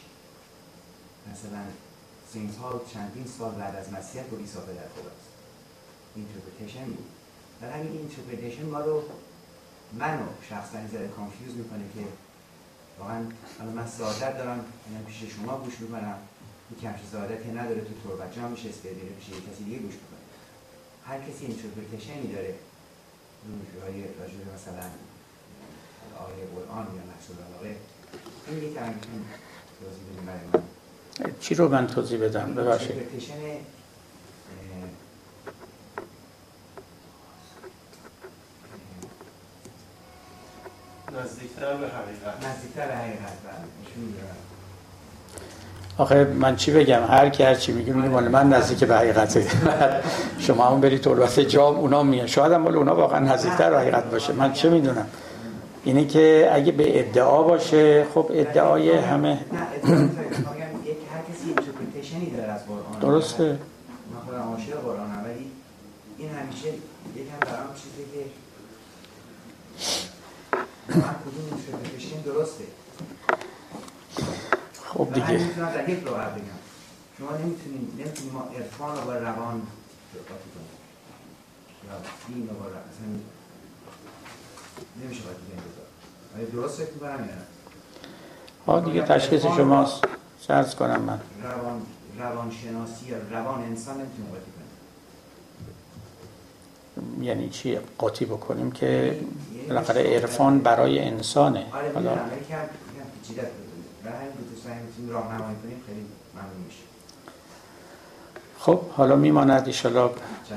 مثلا سینت ها چندین سال بعد از مسیحیت با عیسی پدر خداست. اینترپریتیشن بود. در همین اینترپریتیشن ما رو منو شخصا این ذره کانفیوز می‌کنه که واقعا حالا من سعادت دارم اینا پیش شما گوش می‌کنم. این کمش سعادتی نداره تو تربت. جا میشه استیدیره پیش کسی دیگه گوش می‌کنه. هر کسی اینترپریتیشنی داره. روی راجع مثلا آیه قرآن یا نفس العلاقه. این یکی هم توضیح بدیم برای من. چی رو من توضیح بدم؟ ببخشید. نزدیکتر به حقیقت. نزدیکتر به حقیقت آخه من چی بگم؟ هر کی هر چی میگه میگه مال من نزدیک به حقیقته شما هم برید تربت جام اونا میان شاید هم مال اونا واقعا نزدیکتر به حقیقت باشه. من چه می‌دونم؟ اینه که اگه به ادعا باشه خب ادعای همه درسته من خودم عاشق قرآنم ولی این همیشه یکم برام چیزی که من کدوم interpretation درسته خب دیگه. نمی‌تونم در یک راحت بگم. شما نمی‌تونید نمی‌تونید ما عرفان رو با روان قاطی کنیم. یا دین رو با اصلا نمیشه قاطی کنیم ولی درست فکر می‌کنم یا نه؟ ها دیگه تشخیص شماست. شرط کنم من. روان روانشناسی یا روان انسان نمی‌تونیم کنیم یعنی چی قاطی بکنیم که بالاخره عرفان برای انسانه. آره حالا برای راهنمایی کنیم خیلی ممنون میشه خب حالا میماند ایشالا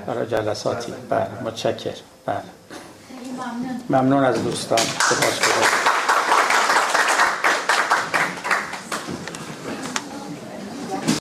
برای جلساتی. بله متشکر بله. ممنون. از دوستان. سپاس